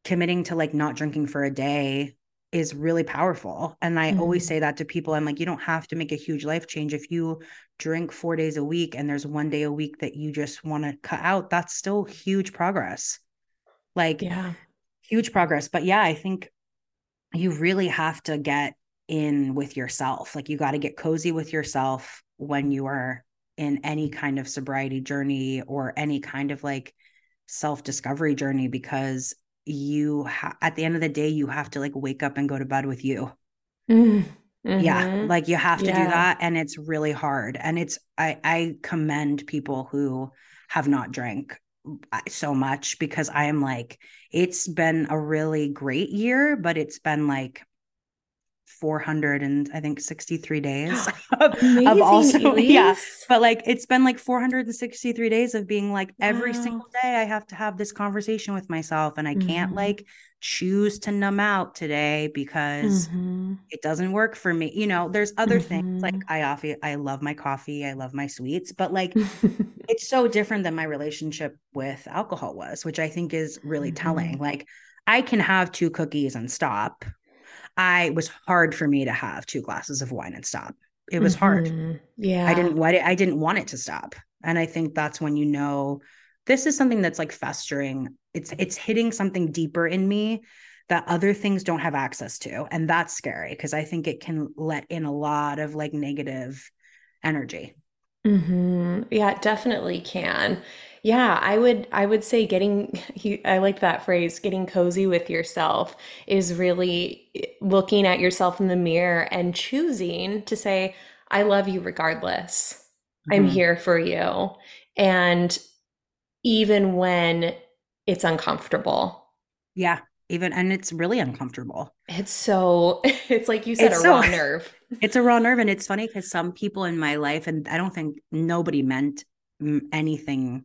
committing to like not drinking for a day is really powerful. And I mm-hmm. always say that to people. I'm like, you don't have to make a huge life change. If you drink four days a week and there's one day a week that you just want to cut out, that's still huge progress. Like, yeah, huge progress. But yeah, I think you really have to get in with yourself. Like, you got to get cozy with yourself when you are in any kind of sobriety journey or any kind of like self discovery journey because you ha- at the end of the day you have to like wake up and go to bed with you mm. Mm-hmm. yeah like you have to yeah. do that and it's really hard and it's i i commend people who have not drank uh, so much because i am like it's been a really great year but it's been like 400 and I think 63 days of, of, also yeah but like it's been like 463 days of being like wow. every single day I have to have this conversation with myself and I mm-hmm. can't like choose to numb out today because mm-hmm. it doesn't work for me you know there's other mm-hmm. things like mm-hmm. I often I love my coffee I love my sweets but like it's so different than my relationship with alcohol was which I think is really telling mm-hmm. like I can have two cookies and stop I was hard for me to have two glasses of wine and stop. It was mm-hmm. hard. Yeah. I didn't what I didn't want it to stop. And I think that's when you know this is something that's like festering. It's it's hitting something deeper in me that other things don't have access to. And that's scary because I think it can let in a lot of like negative energy. Mm-hmm. Yeah, it definitely can. Yeah, I would I would say getting I like that phrase, getting cozy with yourself is really eh, looking at yourself in the mirror and choosing to say, I love you regardless. Mm-hmm. I'm here for you. And even when it's uncomfortable. Yeah, even and it's really uncomfortable. It's so it's like you said it's a so, raw nerve. It's a raw nerve and it's funny cuz some people in my life and I don't think nobody meant anything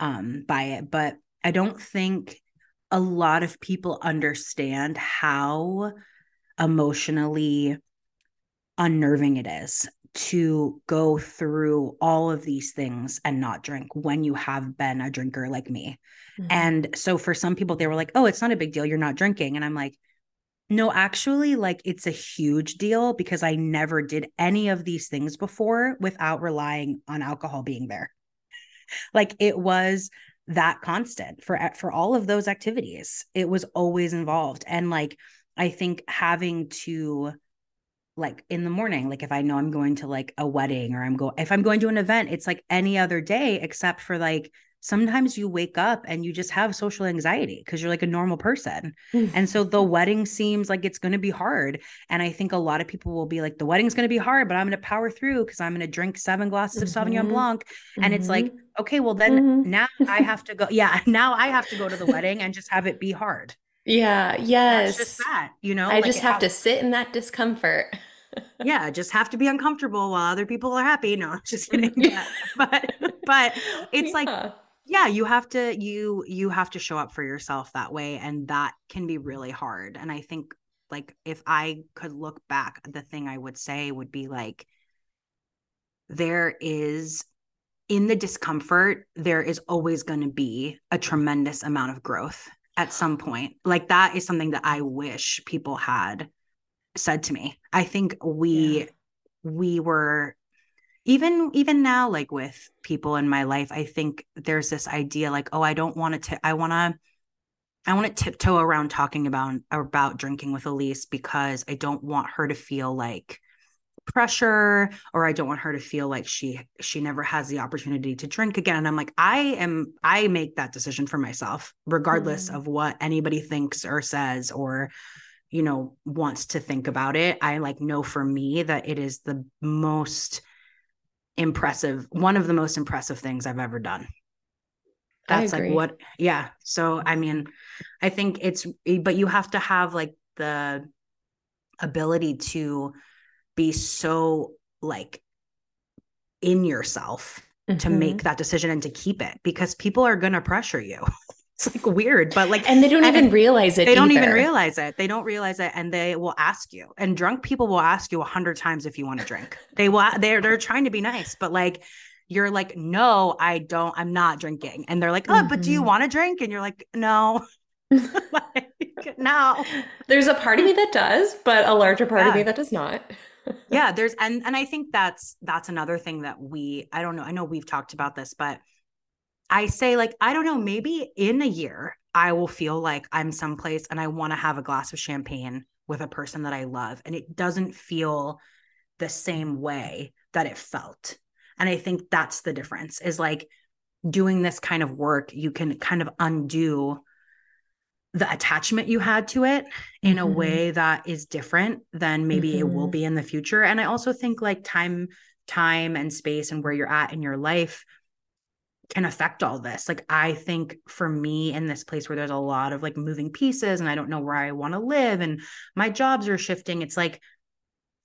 um, by it, but I don't think a lot of people understand how emotionally unnerving it is to go through all of these things and not drink when you have been a drinker like me. Mm-hmm. And so for some people, they were like, oh, it's not a big deal. You're not drinking. And I'm like, no, actually, like it's a huge deal because I never did any of these things before without relying on alcohol being there like it was that constant for for all of those activities. It was always involved. And like i think having to like in the morning like if i know i'm going to like a wedding or i'm going if i'm going to an event it's like any other day except for like sometimes you wake up and you just have social anxiety because you're like a normal person. and so the wedding seems like it's going to be hard. And I think a lot of people will be like, the wedding's going to be hard, but I'm going to power through because I'm going to drink seven glasses of Sauvignon mm-hmm. Blanc. And mm-hmm. it's like, mm-hmm. okay, well, then mm-hmm. now I have to go. Yeah. Now I have to go to the wedding and just have it be hard. Yeah. Yes. That's just that, you know, I like just have to sit in that discomfort. yeah, just have to be uncomfortable while other people are happy. No, I'm just kidding. but but it's yeah. like yeah you have to you you have to show up for yourself that way and that can be mm-hmm. really hard and i think like if i could look back the thing i would say would be like there is in the discomfort there is always going to be a tremendous amount of growth at some point like that is something that i wish people had said to me i think we yeah. we were even even now like with people in my life i think there's this idea like oh i don't want to i want to i want to tiptoe around talking about about drinking with elise because i don't want her to feel like pressure or i don't want her to feel like she she never has the opportunity to drink again and i'm like i am i make that decision for myself regardless mm. of what anybody thinks or says or you know wants to think about it i like know for me that it is the most impressive one of the most impressive things i've ever done that's like what yeah so i mean i think it's but you have to have like the ability to be so like in yourself mm-hmm. to make that decision and to keep it because people are going to pressure you. it's like weird, but like, and they don't even realize it. They either. don't even realize it. They don't realize it, and they will ask you. And drunk people will ask you a hundred times if you want to drink. They will. They're they're trying to be nice, but like you're like, no, I don't. I'm not drinking, and they're like, oh, mm-hmm. but do you mm-hmm. want to drink? And you're like, no. like, no. There's a part of me that does, but a larger part yeah. of me that does not yeah there's and and i think that's that's another thing that we i don't know i know we've talked about this but i say like i don't know maybe in a year i will feel like i'm someplace and i want to have a glass of champagne with a person that i love and it doesn't feel the same way that it felt and i think that's the difference is like doing this kind of work you can kind of undo the attachment you had to it in mm-hmm. a way that is different than maybe mm-hmm. it will mm-hmm. be in the future and i also think like time time and space and where you're at in your life can affect all this. Like i think for me in this place where there's a lot of like moving pieces and i don't know where i want to live and my jobs are shifting it's like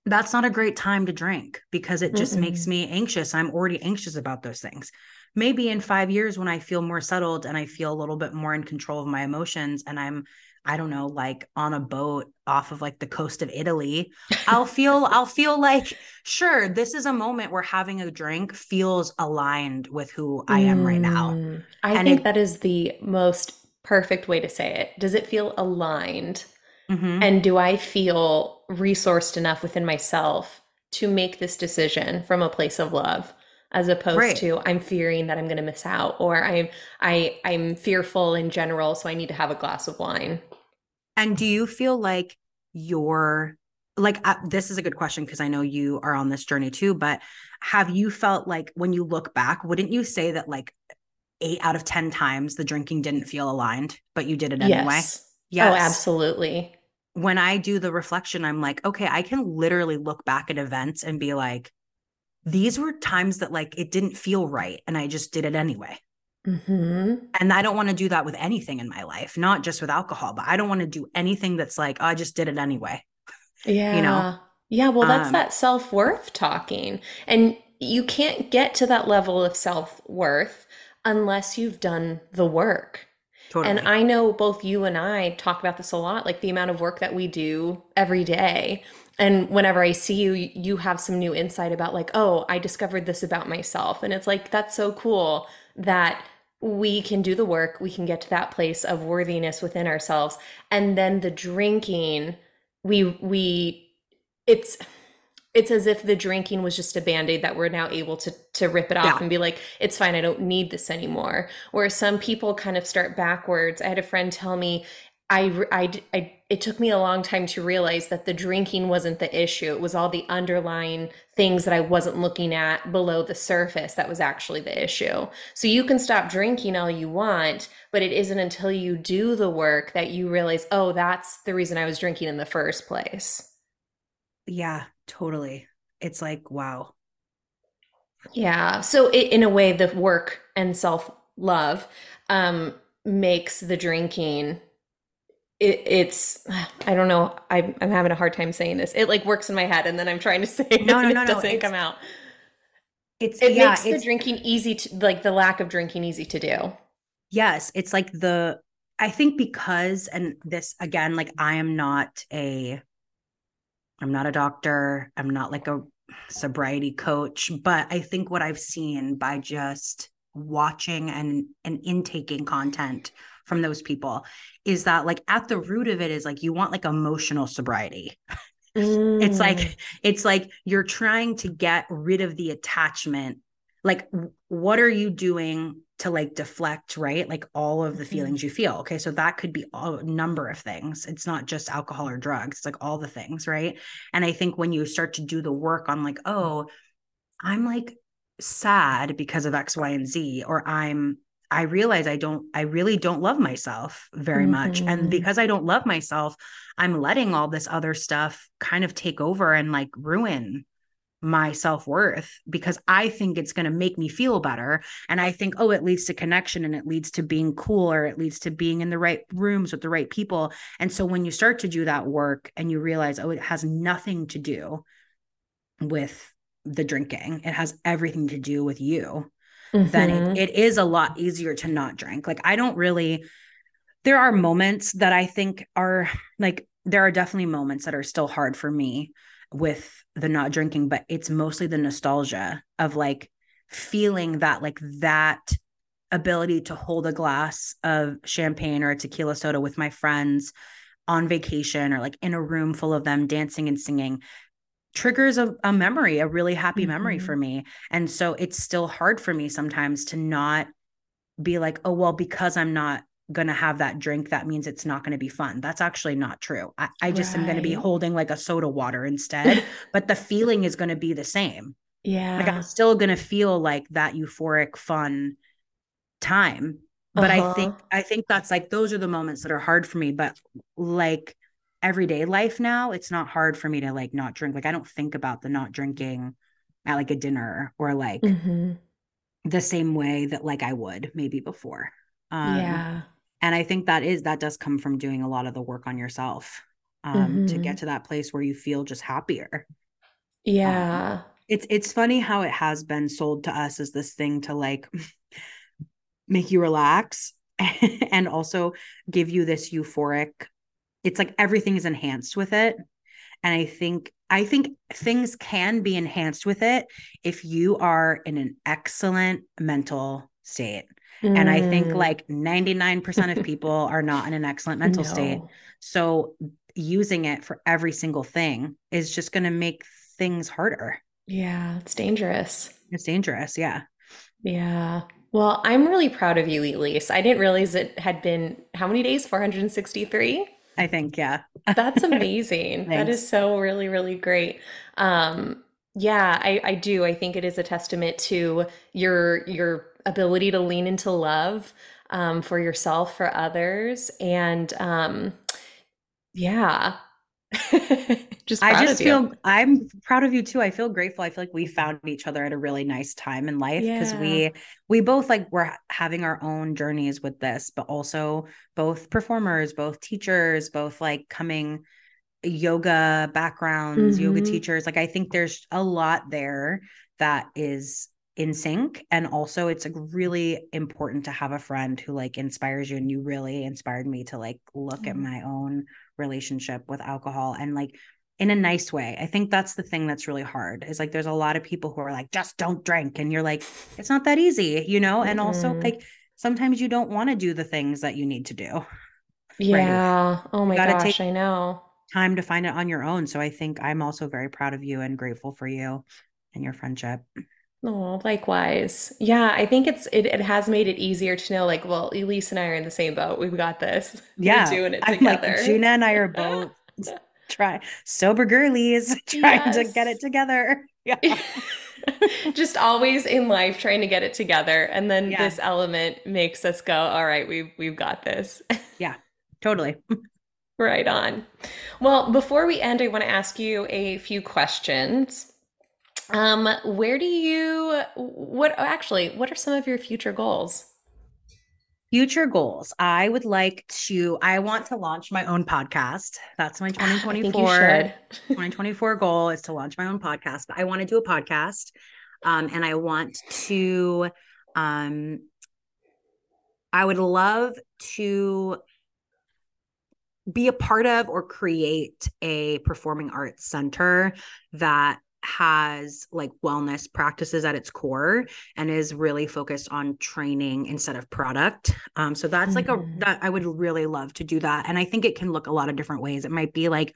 that's not a great time to drink because it just mm makes me anxious. I'm already anxious about those things. Maybe in five years when I feel more settled and I feel a little bit more in control of my emotions and I'm I don't know, like on a boat off of like the coast of Italy, I'll feel, I'll feel like, sure, this is a moment where having a drink feels aligned with who I am right now. Mm, I and think it, that is the most perfect way to say it. Does it feel aligned? Mm-hmm. And do I feel resourced enough within myself to make this decision from a place of love? As opposed right. to I'm fearing that I'm going to miss out or I'm I I'm fearful in general so I need to have a glass of wine. And do you feel like you're like uh, this is a good question because I know you are on this journey too but have you felt like when you look back wouldn't you say that like 8 out of 10 times the drinking didn't feel aligned but you did it anyway? Yes. yes. Oh, absolutely. When I do the reflection I'm like okay, I can literally look back at events and be like these were times that like it didn't feel right and I just did it anyway. Mm-hmm. And I don't want to do that with anything in my life, not just with alcohol, but I don't want to do anything that's like, oh, I just did it anyway. Yeah. you know? Yeah. Well, that's um, that self worth talking. And you can't get to that level of self worth unless you've done the work. Totally. And I know both you and I talk about this a lot, like the amount of work that we do every day and whenever i see you you have some new insight about like oh i discovered this about myself. And it's like that's so cool that we can do the work we can get to that place of worthiness within ourselves and then the drinking we we it's it's as if the drinking was just a band-aid that we're now able to to rip it off yeah. and be like it's fine i don't need this anymore. Where some people kind of start backwards. I had a friend tell me I, I, I, it took me a long time to realize that the drinking wasn't the issue. It was all the underlying things that I wasn't looking at below the surface that was actually the issue. So you can stop drinking all you want, but it isn't until you do the work that you realize, oh, that's the reason I was drinking in the first place. Yeah, totally. It's like, wow. Yeah. So it, in a way, the work and self love um, makes the drinking it, it's I don't know. I'm I'm having a hard time saying this. It like works in my head, and then I'm trying to say no, no, no, no. Doesn't come out. It's it yeah, makes it's, the drinking easy to like the lack of drinking easy to do. Yes, it's like the I think because and this again, like I am not a I'm not a doctor. I'm not like a sobriety coach, but I think what I've seen by just watching and and intaking content from those people is that like at the root of it is like you want like emotional sobriety. Mm. It's like mm. it's like you're trying to get rid of the attachment. Like what are you doing to like deflect, right? Like all of the mm-hmm. feelings you feel. Okay, so that could be a number of things. It's not just alcohol or drugs. It's like all the things, right? And I think when you start to do the work on like, oh, I'm like sad because of X, Y, and Z, or I'm I realize I don't, I really don't love myself very mm-hmm. much. And mm-hmm. because I don't love myself, I'm letting all this other stuff kind of take over and like ruin my self worth because I think it's going to make me feel better. And I think, oh, it leads to connection and it leads to being cool or it leads to being in the right rooms with the right people. And so when you start to do that work and you realize, oh, it has nothing to do with the drinking. It has everything to do with you. Mm-hmm. Then it, it is a lot easier to not drink. Like I don't really there are moments that I think are like there are definitely moments that are still hard for me with the not drinking, but it's mostly the nostalgia of like feeling that like that ability to hold a glass of champagne or a tequila soda with my friends on vacation or like in a room full of them dancing and singing triggers a, a memory, a really happy mm-hmm. memory for me. And so it's still hard for me sometimes to not be like, oh, well, because I'm not going to have that drink, that means it's not going to be fun. That's actually not true. I, I just right. am going to be holding like a soda water instead, but the feeling is going to be the same. Yeah. Like I'm still going to feel like that euphoric, fun time. But uh-huh. I think, I think that's like, those are the moments that are hard for me. But like everyday life now, it's not hard for me to like not drink. Like I don't think about the not drinking at like a dinner or like mm-hmm. the same way that like I would maybe before. Um, yeah and i think that is that does come from doing a lot of the work on yourself um, mm-hmm. to get to that place where you feel just happier yeah um, it's it's funny how it has been sold to us as this thing to like make you relax and also give you this euphoric it's like everything is enhanced with it and i think i think things can be enhanced with it if you are in an excellent mental state Mm. And I think mm. like 99% of people are not in an excellent mental no. state. So using it for every single thing is just going to make things harder. Yeah, it's dangerous. It's dangerous. Yeah. Yeah. Well, I'm really proud of you, Elise. I didn't realize it had been how many days? 463? I think, yeah. That's amazing. that is so really, really great. Um, yeah, I, I do. I think it is a testament to your your ability to lean into love um, for yourself, for others, and um, yeah. just I just feel I'm proud of you too. I feel grateful. I feel like we found each other at a really nice time in life because yeah. we we both like were having our own journeys with this, but also both performers, both teachers, both like coming yoga backgrounds, mm-hmm. yoga teachers. Like I think there's a lot there that is in sync and also it's like really important to have a friend who like inspires you and you really inspired me to like look mm-hmm. at my own relationship with alcohol and like in a nice way. I think that's the thing that's really hard. Is like there's a lot of people who are like just don't drink and you're like it's not that easy, you know? And mm-hmm. also like sometimes you don't want to do the things that you need to do. Yeah. Right oh my gosh, take I know. Time to find it on your own. So I think I'm also very proud of you and grateful for you and your friendship. Oh, likewise. Yeah, I think it's it, it has made it easier to know, like, well, Elise and I are in the same boat. We've got this. Yeah. We're doing it I'm together. Like, Gina and I are both try sober girlies trying yes. to get it together. Yeah. Just always in life trying to get it together. And then yeah. this element makes us go, all right, we've we've got this. yeah, totally. right on. Well, before we end, I want to ask you a few questions. Um, where do you what actually, what are some of your future goals? Future goals. I would like to I want to launch my own podcast. That's my 2024 2024 goal is to launch my own podcast. But I want to do a podcast. Um, and I want to um I would love to be a part of or create a performing arts center that has like wellness practices at its core and is really focused on training instead of product. Um, so that's mm-hmm. like a mm-hmm. that I would really love to do that. And I think it can look a lot of different ways. It might be like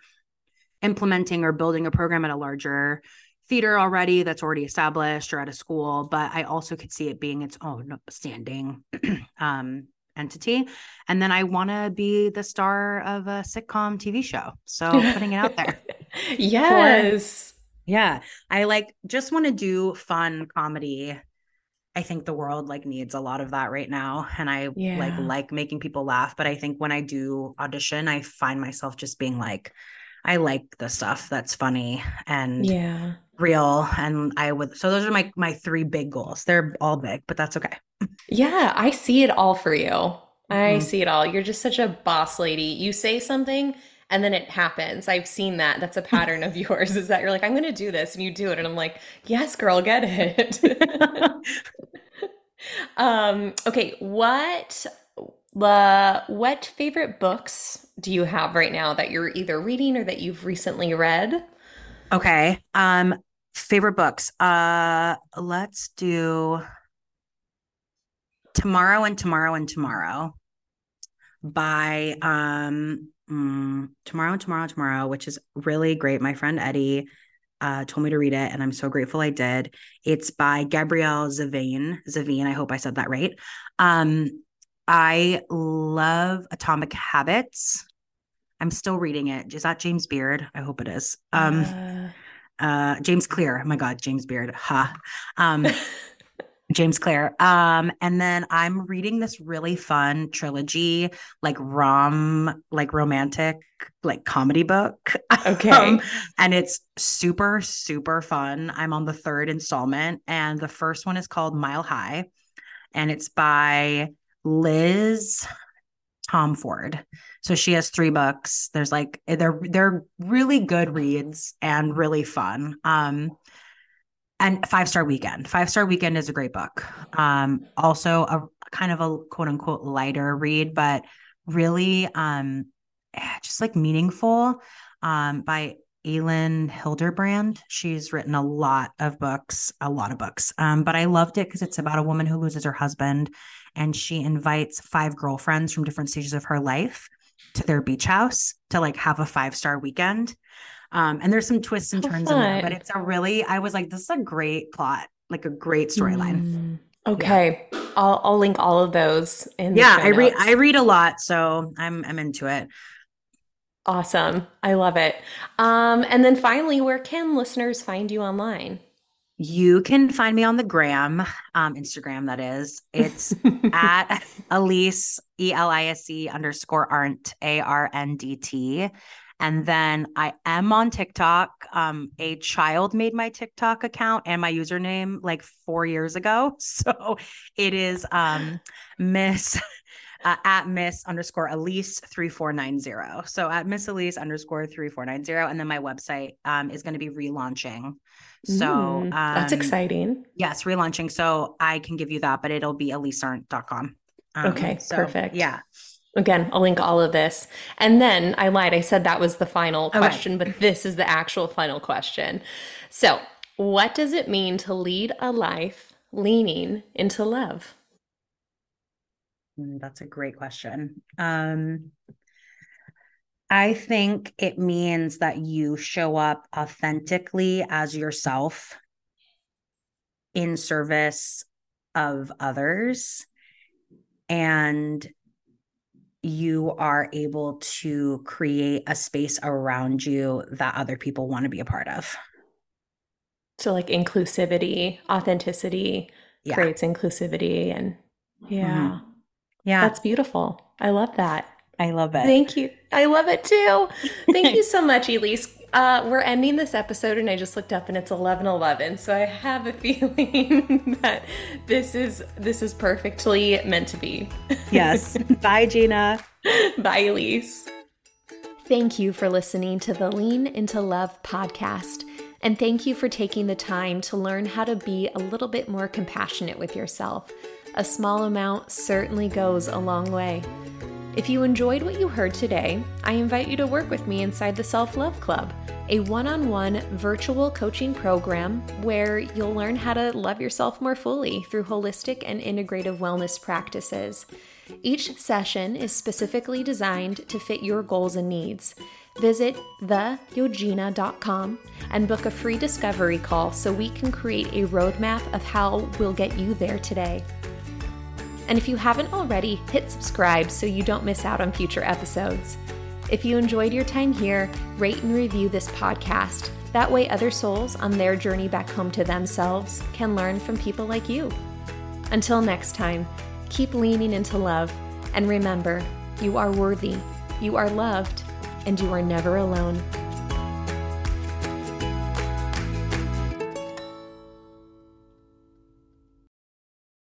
implementing or building a program at a larger theater already that's already established or at a school, but I also could see it being its own standing um entity. And then I want to be the star of a sitcom TV show. So putting it out there. yes. Yeah. I like just want to do fun comedy. I think the world like needs a lot of that right now. And I yeah. like like making people laugh. But I think when I do audition, I find myself just being like, I like the stuff that's funny and yeah real. And I would so those are my my three big goals. They're all big, but that's okay. Yeah, I see it all for you. I mm-hmm. see it all. You're just such a boss lady. You say something and then it happens. I've seen that. That's a pattern of yours is that you're like, I'm going to do this and you do it. And I'm like, yes, girl, get it. um, okay. What, uh, what favorite books do you have right now that you're either reading or that you've recently read? Okay. Um, favorite books. Uh, let's do Tomorrow and Tomorrow and Tomorrow by um mm, Tomorrow Tomorrow Tomorrow, which is really great. My friend Eddie uh, told me to read it, and I'm so grateful I did. It's by Gabrielle Zavine. Zavine, I hope I said that right. Um, I love Atomic Habits. I'm still reading it. Is that James Beard? I hope it is. Um, uh... Uh, James Clear. Oh my God, James Beard. Ha. Huh. Um, James Clear. Um, and then I'm reading this really fun trilogy, like rom, like romantic, like comedy book. Okay. um, and it's super, super fun. I'm on the third installment, and the first one is called Mile High, and it's by Liz Tomforde. So she has three books. There's like they're they're really good reads and really fun. Um, and five star weekend five star weekend is a great book um also a kind of a quote unquote lighter read but really um just like meaningful um by Elin Hilderbrand. She's written a lot of books, a lot of books. Um, but I loved it because it's about a woman who loses her husband and she invites five girlfriends from different stages of her life to their beach house to like have a five star weekend. Um, and there's some twists and turns in there, but it's a really, I was like, this is a great plot, like a great storyline. Mm, okay. Yeah. I'll, I'll link all of those in yeah, I read, I read a lot, so I'm, I'm into it. Awesome. I love it. Um, and then finally, where can listeners find you online? You can find me on the gram, um, Instagram, that is. It's at Elise, E L I S E underscore Arndt, A R N D T. And then I am on TikTok. Um, a child made my TikTok account and my username like four years ago. So it is um, Miss uh, at Miss underscore Elise 3490. So at Miss Elise underscore 3490. And then my website um, is going to be relaunching. So mm, that's um, exciting. Yes, relaunching. So I can give you that, but it'll be elisearndt.com. Um, okay, so, perfect. Yeah. Again, I'll link all of this. And then I lied. I said that was the final question, but this is the actual final question. So, what does it mean to lead a life leaning into love? Mm, that's a great question. Um, I think it means that you show up authentically as yourself in service of others and you are able to create a space around you that other people want to be a part of. So, like inclusivity, authenticity yeah. creates inclusivity. And yeah. Mm-hmm. Yeah. That's beautiful. I love that. I love it. Thank you. I love it too. Thank you so much, Elise. Uh, we're ending this episode, and I just looked up, and it's eleven eleven. So I have a feeling that this is this is perfectly meant to be. yes. Bye, Gina. Bye, Elise. Thank you for listening to the Lean into Love podcast. And thank you for taking the time to learn how to be a little bit more compassionate with yourself. A small amount certainly goes a long way. If you enjoyed what you heard today, I invite you to work with me inside the Self Love Club, a one on one virtual coaching program where you'll learn how to love yourself more fully through holistic and integrative wellness practices. Each session is specifically designed to fit your goals and needs. Visit theyogina.com and book a free discovery call so we can create a roadmap of how we'll get you there today. And if you haven't already, hit subscribe so you don't miss out on future episodes. If you enjoyed your time here, rate and review this podcast. That way, other souls on their journey back home to themselves can learn from people like you. Until next time, keep leaning into love, and remember, you are worthy, you are loved, and you are never alone.